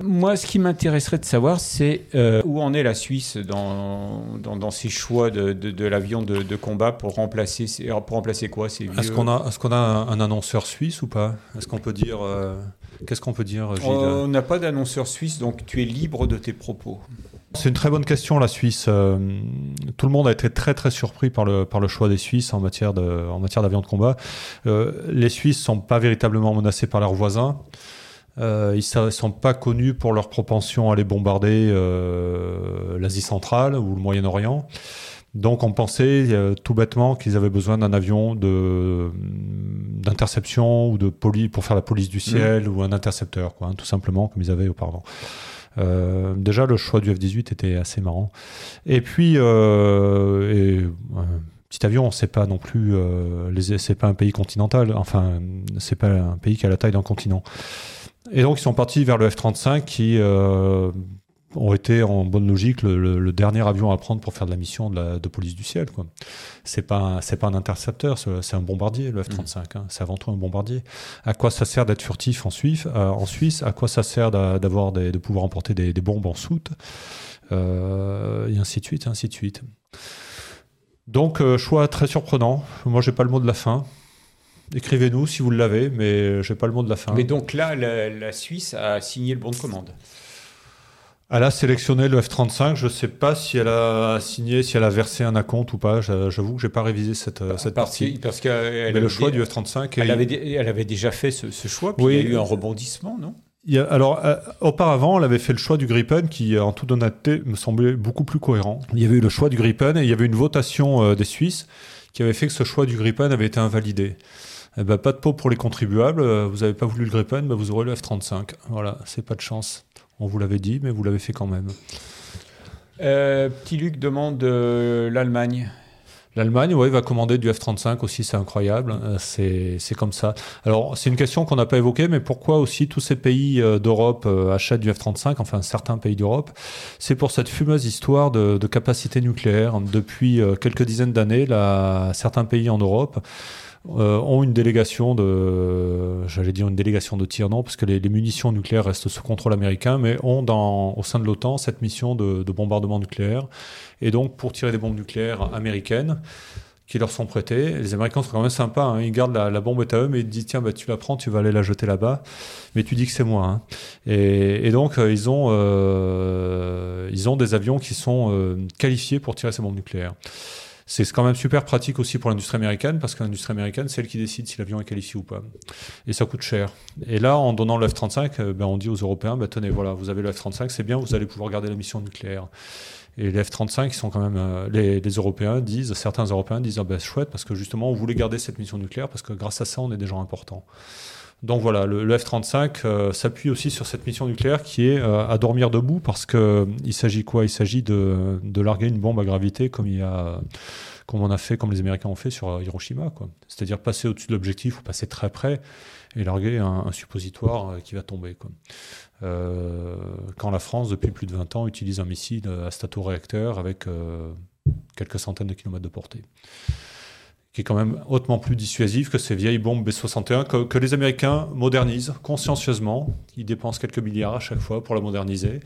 Moi, ce qui m'intéresserait de savoir, c'est euh, où en est la Suisse dans, dans, ses choix de, de, l'avion de, de, combat pour remplacer, pour remplacer quoi Est-ce qu'on a, est qu'on a un, annonceur suisse ou pas? Est-ce qu'on peut dire. Euh, qu'est-ce qu'on peut dire, Gilles? On n'a pas d'annonceur suisse, donc tu es libre de tes propos. C'est une très bonne question, la Suisse. Euh, tout le monde a été très très surpris par le, par le choix des Suisses en matière, de, en matière d'avion de combat. les Suisses ne sont pas véritablement menacés par leurs voisins. Euh, ils ne sont pas connus pour leur propension à aller bombarder euh, l'Asie centrale ou le Moyen-Orient. Donc on pensait euh, tout bêtement qu'ils avaient besoin d'un avion d'interception ou de police pour faire la police du ciel mmh. ou un intercepteur, quoi, hein, tout simplement comme ils avaient auparavant. déjà le choix du F-18 était assez marrant. Et puis et, petit avion, c'est pas non plus, c'est pas un pays continental. Enfin, c'est pas un pays qui a la taille d'un continent. Et donc ils sont partis vers le F-35 qui euh, ont été en bonne logique le, dernier avion à prendre pour faire de la mission de, police du ciel. C'est pas c'est pas un intercepteur, c'est un bombardier le F-35. Hein. c'est avant tout un bombardier. À quoi ça sert d'être furtif en Suisse, euh, en Suisse? À quoi ça sert d'avoir de pouvoir emporter des, bombes en soute? Euh, Et ainsi de suite, ainsi de suite. Donc choix très surprenant. Moi j'ai pas le mot de la fin. Écrivez-nous si vous l'avez, mais je n'ai pas le mot de la fin. Mais donc là, la, Suisse a signé le bon de commande. Elle a sélectionné le F-35. Je ne sais pas si elle a signé, si elle a versé un acompte ou pas. J'avoue que je n'ai pas révisé cette, cette partie. Parce qu'elle Mais le choix du F-35. Elle, avait, elle avait déjà fait ce, choix, puis il y a eu un rebondissement, non? Alors, euh, auparavant, elle avait fait le choix du Gripen qui, en toute honnêteté, me semblait beaucoup plus cohérent. Il y avait eu le choix du Gripen et il y avait une votation euh, des Suisses qui avait fait que ce choix du Gripen avait été invalidé. Eh ben, pas de peau pour les contribuables. Euh, vous n'avez pas voulu le Gripen, ben, vous aurez le F-35. Voilà, c'est pas de chance. On vous l'avait dit, mais vous l'avez fait quand même. Euh, petit Luc demande euh, l'Allemagne. L'Allemagne, oui, va commander du F-35 aussi, c'est incroyable. C'est comme ça. Alors, c'est une question qu'on n'a pas évoquée, mais pourquoi aussi tous ces pays d'Europe achètent du F-35, enfin certains pays d'Europe? C'est pour cette fumeuse histoire de, de capacité nucléaire. Depuis quelques dizaines d'années, certains pays en Europe ont une délégation de, j'allais dire une délégation de tir, non, parce que les, munitions nucléaires restent sous contrôle américain, mais ont dans, au sein de l'OTAN cette mission de, de bombardement nucléaire. Et donc, pour tirer des bombes nucléaires américaines, qui leur sont prêtées. Les Américains sont quand même sympas, hein. ils gardent la, bombe à eux, mais ils disent tiens, bah, tu la prends, tu vas aller la jeter là-bas, mais tu dis que c'est moi. Hein. Et, donc, euh, ils, ont, euh, ils ont des avions qui sont euh, qualifiés pour tirer ces bombes nucléaires. C'est quand même super pratique aussi pour l'industrie américaine, parce que l'industrie américaine, c'est elle qui décide si l'avion est qualifié ou pas. Et ça coûte cher. Et là, en donnant le F-35, ben, on dit aux Européens, ben, tenez, voilà, vous avez le F-35, c'est bien, vous allez pouvoir garder la mission nucléaire. Et les F-35 sont quand même. Euh, les, Européens disent, certains Européens disent, ah ben chouette, parce que justement, on voulait garder cette mission nucléaire, parce que grâce à ça, on est des gens importants. Donc voilà, le, F-35 euh, s'appuie aussi sur cette mission nucléaire qui est euh, à dormir debout, parce qu'il s'agit quoi? Il s'agit de, larguer une bombe à gravité comme il y a comme on a fait, comme les Américains ont fait sur Hiroshima, quoi. C'est-à-dire passer au-dessus de l'objectif ou passer très près et larguer un, suppositoire qui va tomber. Euh, quand la France, depuis plus de 20 ans, utilise un missile à stato-réacteur avec euh, quelques centaines de kilomètres de portée qui est quand même hautement plus dissuasif que ces vieilles bombes B-61 que, les Américains modernisent consciencieusement. Ils dépensent quelques milliards à chaque fois pour la moderniser.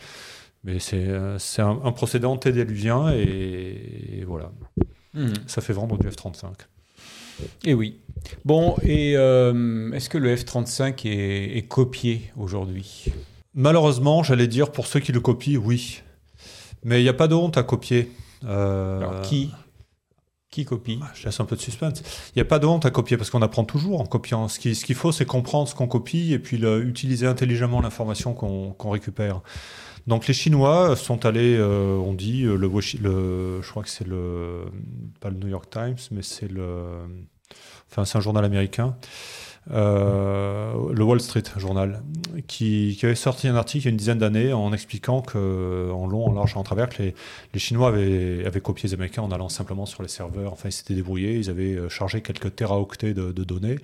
Mais c'est euh, un, un, procédé antédéluvien et, voilà. Hmm. Ça fait vendre du F-35. Et oui. Bon, et est-ce que le F-35 est, est copié aujourd'hui? Malheureusement, j'allais dire pour ceux qui le copient, oui. Mais il n'y a pas de honte à copier. Euh, Alors qui? Qui copie? Ah, Je laisse un peu de suspense. Il n'y a pas de honte à copier parce qu'on apprend toujours en copiant. Ce qu'il ce faut, c'est comprendre ce qu'on copie et puis utiliser intelligemment l'information qu'on récupère. Donc les Chinois sont allés, euh, on dit, euh, le, le, je crois que c'est le, pas le New York Times, mais c'est le, enfin c'est un journal américain. Euh, le Wall Street Journal, qui, avait sorti un article il y a une dizaine d'années en expliquant que, en long, en large, en travers, que les, Chinois avaient, copié les Américains en allant simplement sur les serveurs. Enfin, ils s'étaient débrouillés, ils avaient euh, chargé quelques téraoctets de, données.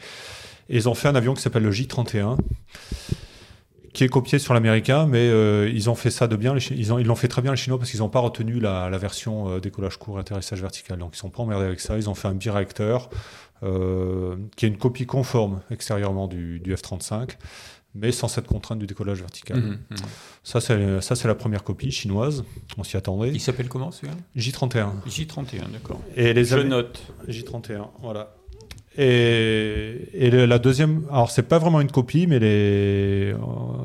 Et ils ont fait un avion qui s'appelle le J-31 qui est copié sur l'américain, mais euh, ils ont fait ça de bien. Ils l'ont fait très bien les Chinois parce qu'ils n'ont pas retenu la, version décollage court et atterrissage vertical. Donc ils sont pas emmerdés avec ça. Ils ont fait un biréacteur euh, qui est une copie conforme extérieurement du, F-35, mais sans cette contrainte du décollage vertical. Mhm, mhm. Ça, c'est la première copie chinoise. On s'y attendait. Il s'appelle comment celui-là? J31. J31, d'accord. Et les Je note. J31, voilà. Et, et la deuxième, alors c'est pas vraiment une copie, mais les, euh,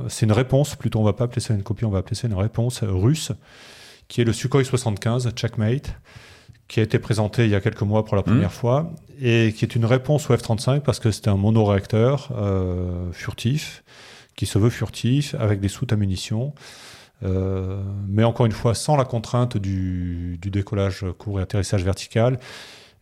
c'est une réponse, plutôt on va pas appeler ça une copie, on va appeler ça une réponse russe, qui est le Sukhoi 75, Checkmate, qui a été présenté il y a quelques mois pour la première mmh. fois et qui est une réponse au F-35 parce que c'était un monoréacteur euh, furtif qui se veut furtif avec des soutes à munitions. Euh, mais encore une fois, sans la contrainte du, décollage court et atterrissage vertical,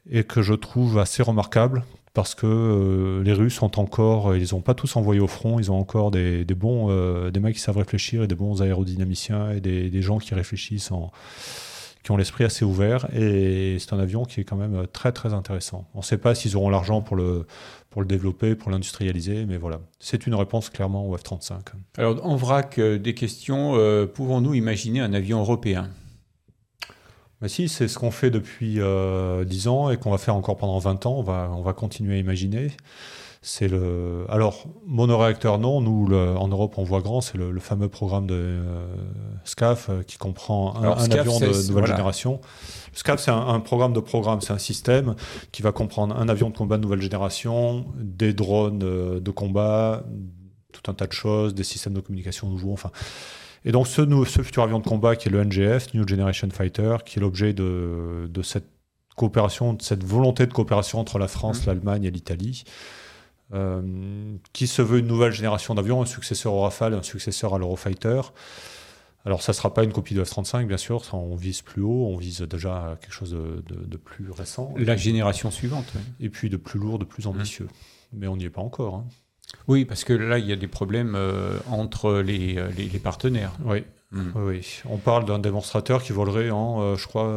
et que je trouve assez remarquable parce que euh, les Russes ont encore, ils n'ont pas tous envoyé au front, ils ont encore des, bons, des mecs qui savent réfléchir et des bons aérodynamiciens et des, des gens qui réfléchissent en, qui ont l'esprit assez ouvert et c'est un avion qui est quand même très très intéressant. On ne sait pas s'ils auront l'argent pour le, pour le développer, pour l'industrialiser, mais voilà, c'est une réponse clairement au F-35. Alors en vrac euh, des questions, euh, pouvons-nous imaginer un avion européen? Bah si, c'est ce qu'on fait depuis euh, 10 ans et qu'on va faire encore pendant 20 ans, on va, on va continuer à imaginer. C'est le. Alors, monoréacteur, non. Nous, en Europe, on voit grand. C'est le, fameux programme de euh, SCAF euh, qui comprend un, avion de nouvelle génération. SCAF, c'est un, programme de programme. C'est un système qui va comprendre un avion de combat de nouvelle génération, des drones euh, de combat, tout un tas de choses, des systèmes de communication nouveaux. Enfin. Et donc, ce, ce futur avion de combat qui est le NGF, New Generation Fighter, qui est l'objet de, de cette coopération, de cette volonté de coopération entre la France, mmh. l'Allemagne et l'Italie. Euh, qui se veut une nouvelle génération d'avions, un successeur au Rafale, un successeur à l'Eurofighter. Alors ça ne sera pas une copie de F-35, bien sûr, on vise plus haut, on vise déjà quelque chose de, plus récent. La génération suivante. Et puis de plus lourd, de plus ambitieux. Mais on n'y est pas encore. Hein. Oui, parce que là, il y a des problèmes euh, entre les, euh, les, partenaires. Oui. Mm. Oui, on parle d'un démonstrateur qui volerait en, je crois,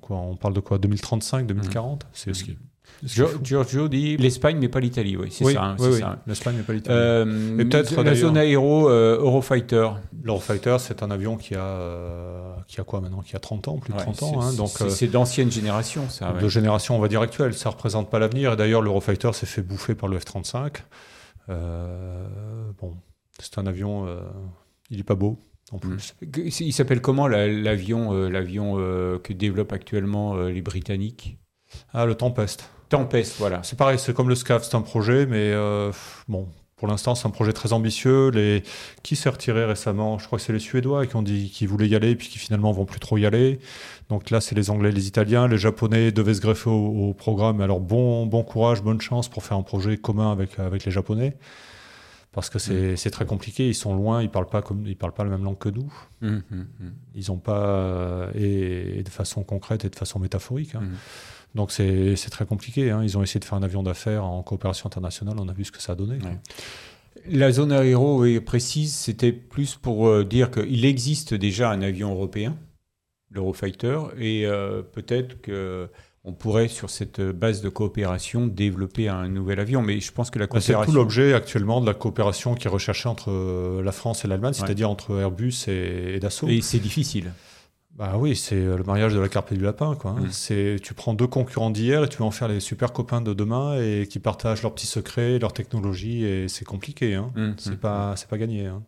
quoi, on parle de quoi 2035, 2040 C'est ce qui Giorgio dit l'Espagne mais pas l'Italie, oui, c'est ça. Hein, oui, L'Espagne mais pas l'Italie. Euh, peut-être la zone aéro euh, Eurofighter. L'Eurofighter, c'est un avion qui a, euh, qui a quoi maintenant? Qui a 30 ans, plus de 30 ans. Hein, donc c'est d'ancienne génération, ça. De génération, on va dire actuelle. Ça représente pas l'avenir. Et d'ailleurs, l'Eurofighter s'est fait bouffer par le F-35. bon, c'est un avion. il est pas beau. En plus. Il s'appelle comment l'avion l'avion que développent actuellement les Britanniques? Ah, le Tempest. Tempest, voilà. C'est pareil, c'est comme le SCAF, c'est un projet, mais euh, bon, pour l'instant, c'est un projet très ambitieux. Les... Qui s'est retiré récemment Je crois que c'est les Suédois qui ont dit qu'ils voulaient y aller, puis qui finalement vont plus trop y aller. Donc là, c'est les Anglais, les Italiens. Les Japonais devaient se greffer au, programme. Alors bon, bon courage, bonne chance pour faire un projet commun avec, avec les Japonais. Parce que c'est mm. très compliqué, ils sont loin, ils parlent pas comme ils parlent pas la même langue que nous. Mm, mm, ils n'ont pas euh, et, de façon concrète et de façon métaphorique. Hein. Donc c'est très compliqué. Hein. Ils ont essayé de faire un avion d'affaires en coopération internationale. On a vu ce que ça a donné. La zone aéro est précise, c'était plus pour euh, dire qu'il existe déjà un avion européen, l'Eurofighter, et euh, peut-être que on pourrait, sur cette base de coopération, développer un nouvel avion. Mais je pense que la coopération... C'est tout l'objet actuellement de la coopération qui est recherchée entre euh, la France et l'Allemagne, c'est-à-dire entre Airbus et, et Dassault. Et c'est difficile. Bah oui, c'est euh, le mariage de la carpe et du lapin. Quoi, hein. mm. C'est Tu prends deux concurrents d'hier et tu vas en faire les super copains de demain et qui partagent leurs petits secrets, leurs technologies et c'est compliqué. Hein. Mm, c'est mm, pas, pas gagné. Hein.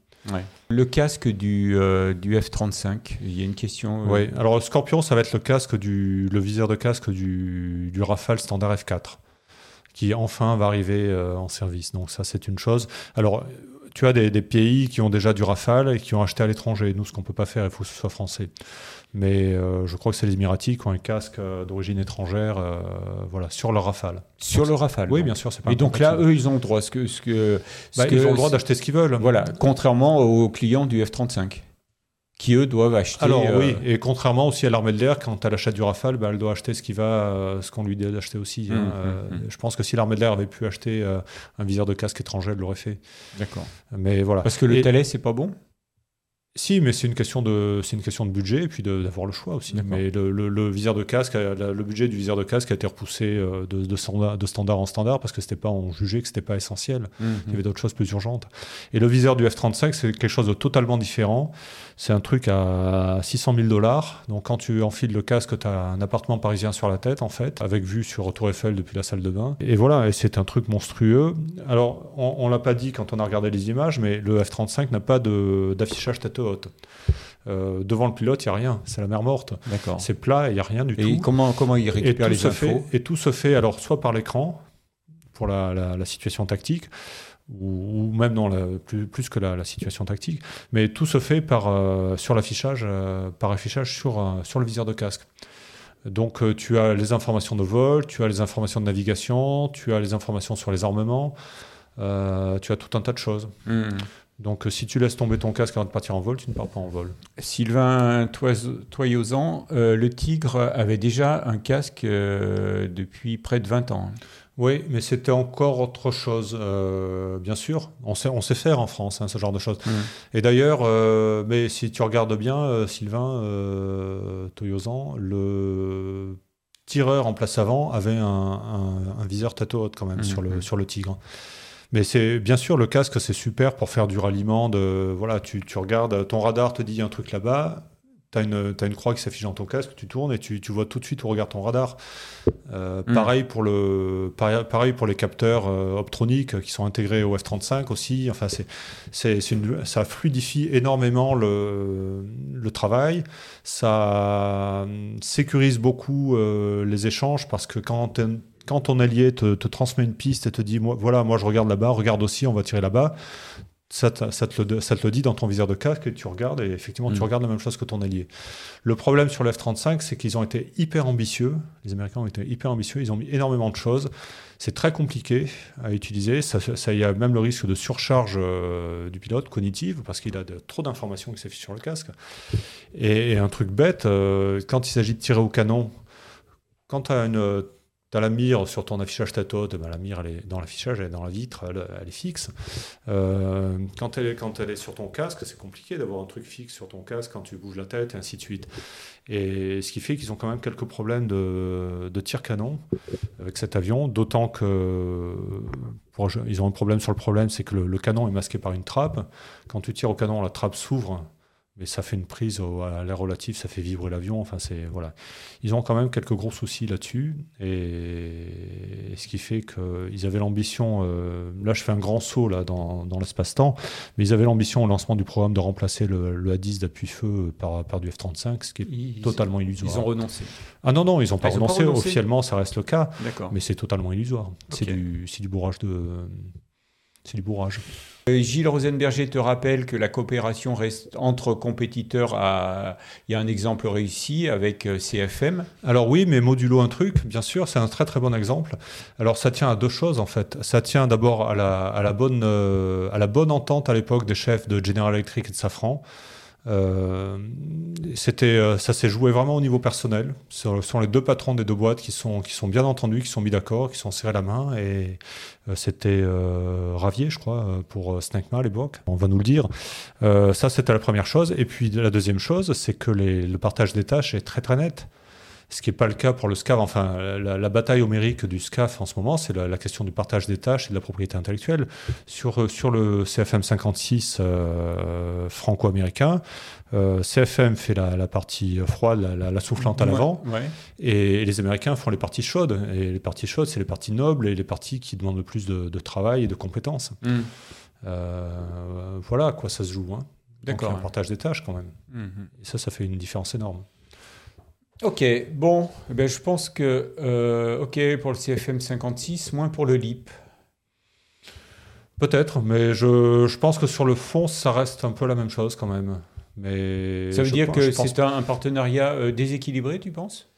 Le casque du, euh, du F-35, il y a une question. Euh, oui, alors Scorpion, ça va être le casque du, le viseur de casque du, du Rafale standard F4 qui enfin va arriver en service. Donc ça, c'est une chose. Alors, tu as des, pays qui ont déjà du Rafale et qui ont acheté à l'étranger. Nous, ce qu'on peut pas faire, il faut que ce soit français. Mais euh, je crois que c'est les Émiratis qui ont un casque euh, d'origine étrangère euh, voilà, sur le Rafale. Sur le Rafale Oui, bien sûr. Pas et donc là, eux, ils ont le droit. Ce que, ce que, bah, ils ont le droit d'acheter ce qu'ils veulent. Voilà, contrairement aux clients du F-35 qui eux doivent acheter. Alors oui, et contrairement aussi à l'armée de l'air, quand elle achète du Rafale, bah, elle doit acheter ce qui va, ce qu'on lui dit d'acheter aussi. Hein. Mmh, mmh, mmh. Je pense que si l'armée de l'air avait pu acheter un viseur de casque étranger, elle l'aurait fait. D'accord. Mais voilà. Parce que le et... c'est pas bon? Si, mais c'est une question de c'est une question de budget et puis d'avoir le choix aussi. Mais le, le, viseur de casque, le budget du viseur de casque a été repoussé euh, de, de, standard, de standard en standard parce que c'était pas on jugeait que c'était pas essentiel. Mhm. Il y avait d'autres choses plus urgentes. Et le viseur du F35, c'est quelque chose de totalement différent. C'est un truc à 600 000 dollars. Donc quand tu enfiles le casque, tu as un appartement parisien sur la tête en fait, avec vue sur Tour Eiffel depuis la salle de bain. Et voilà, et c'est un truc monstrueux. Alors on, on l'a pas dit quand on a regardé les images, mais le F35 n'a pas d'affichage euh, devant le pilote, il n'y a rien. C'est la mer morte. C'est plat il n'y a rien du tout. Et comment, comment il récupère les infos? Et tout se fait alors soit par l'écran, pour la, situation tactique, ou, même non, plus, plus, que la, situation tactique, mais tout se fait par, euh, sur l'affichage, euh, par affichage sur, sur le viseur de casque. Donc tu as les informations de vol, tu as les informations de navigation, tu as les informations sur les armements, tu as tout un tas de choses. Hmm. Donc euh, si tu laisses tomber ton casque avant de partir en vol, tu ne pars pas en vol. Sylvain Toyosan, euh, le Tigre avait déjà un casque euh, depuis près de 20 ans. Oui, mais c'était encore autre chose, bien sûr. On sait, on sait faire en France hein, ce genre de choses. Mmh. Et d'ailleurs, mais si tu regardes bien, Sylvain Toyosan, le tireur en place avant avait un, viseur tête haute quand même mmh, sur, le, mmh. sur le Tigre. Mais c'est bien sûr le casque, c'est super pour faire du ralliement. De voilà, tu, tu regardes, ton radar te dit un truc là-bas. Tu as une, as une croix qui s'affiche dans ton casque, tu tournes et tu, tu, vois tout de suite où regarde ton radar. Euh, mm. pareil, pour le, pareil, pour les capteurs euh, optroniques qui sont intégrés au F-35 aussi. Enfin, c'est, c'est, ça fluidifie énormément le, le travail. Ça sécurise beaucoup euh, les échanges parce que quand quand ton allié te, transmet une piste et te dit voilà, moi je regarde là-bas, regarde aussi, on va tirer là-bas, ça te, ça, te le, ça te, le, dit dans ton viseur de casque et tu regardes et effectivement tu mm. regardes la même chose que ton allié. Le problème sur le F-35, c'est qu'ils ont été hyper ambitieux. Les Américains ont été hyper ambitieux. Ils ont mis énormément de choses. C'est très compliqué à utiliser. Ça, il y a même le risque de surcharge euh, du pilote cognitive parce qu'il a trop d'informations qui s'affichent sur le casque. Et, un truc bête, euh, quand il s'agit de tirer au canon, quand tu as une tu as la mire sur ton affichage tête-haute, ben, la mire elle est dans l'affichage, elle est dans la vitre, elle, est fixe. Euh, quand, elle est, sur ton casque, c'est compliqué d'avoir un truc fixe sur ton casque quand tu bouges la tête et ainsi de suite. Et ce qui fait qu'ils ont quand même quelques problèmes de, de tir canon avec cet avion, d'autant que pour, ils ont un problème sur le problème, c'est que le canon est masqué par une trappe. Quand tu tires au canon, la trappe s'ouvre mais ça fait une prise à l'air relatif, ça fait vibrer l'avion. Enfin, c'est voilà. Ils ont quand même quelques gros soucis là-dessus, et, ce qui fait qu'ils avaient l'ambition. Euh, là, je fais un grand saut là dans, dans l'espace-temps, mais ils avaient l'ambition au lancement du programme de remplacer le, le A10 d'appui-feu par, par du F-35, ce qui est totalement illusoire. Ils ont renoncé. Ah non non, ils n'ont pas, Ah, pas renoncé. Officiellement, ça reste le cas, D'accord. mais c'est totalement illusoire. C'est du c'est du bourrage de c'est du bourrage. Euh, Gilles Rosenberger te rappelle que la coopération reste entre compétiteurs. À... Il y a un exemple réussi avec euh, CFM. Alors oui, mais modulo un truc, bien sûr, c'est un très très bon exemple. Alors ça tient à deux choses en fait. Ça tient d'abord à la, à, la bonne, euh, à la bonne entente à l'époque des chefs de General Electric et de Safran. Euh, c'était, euh, ça s'est joué vraiment au niveau personnel. Ce sont les deux patrons des deux boîtes qui sont, qui sont bien entendus, qui sont mis d'accord, qui sont serrés la main. Et euh, c'était euh, Ravier, je crois, euh, pour Snecma à l'époque. On va nous le dire. Euh, ça, c'était la première chose. Et puis la deuxième chose, c'est que les- le partage des tâches est très très net. Ce qui n'est pas le cas pour le SCAF. Enfin, la, la bataille homérique du SCAF en ce moment, c'est la, la question du partage des tâches et de la propriété intellectuelle. Sur, euh, sur le CFM 56 euh, franco-américain, euh, CFM fait la, la partie froide, la, la- la soufflante à l'avant, Ouais. et les Américains font les parties chaudes. Et les parties chaudes, c'est les parties nobles et les parties qui demandent le plus de, de travail et de compétences. Hmm. Euh, voilà à quoi ça se joue. Hein. D'accord. un partage des tâches quand même. Mhm. Et ça, ça fait une différence énorme. Ok, bon, eh ben, je pense que, euh, ok, pour le CFM 56, moins pour le LIP. Peut-être, mais je, je pense que sur le fond, ça reste un peu la même chose quand même. Mais Ça veut dire pense- que pense c'est un, un partenariat euh, déséquilibré, tu penses?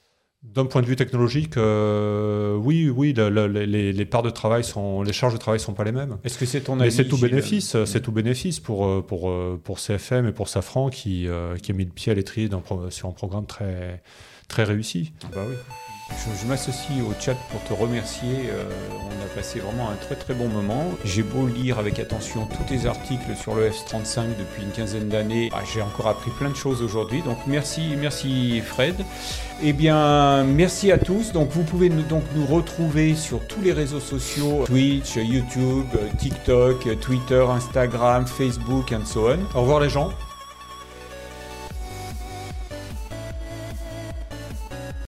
D'un point de vue technologique, euh, oui, oui, le- le- les, les parts de travail sont, les charges de travail sont pas les mêmes. Est-ce que c'est ton Mais avis c'est tout bénéfice, c'est tout bénéfice pour, euh, pour, euh, pour CFM et pour Safran qui, euh, qui a mis le pied à l'étrier sur un programme très, très réussi. Ah Bah oui. Je, m'associe au chat pour te remercier. euh, on a passé vraiment un très très bon moment. J'ai beau lire avec attention tous tes articles sur le F-35 depuis une quinzaine d'années. Ah, J'ai encore appris plein de choses aujourd'hui. Donc merci, merci Fred. Eh bien, merci à tous. Donc vous pouvez nous, donc nous retrouver sur tous les réseaux sociaux Twitch, YouTube, TikTok, Twitter, Instagram, Facebook, and so on. Au revoir les gens.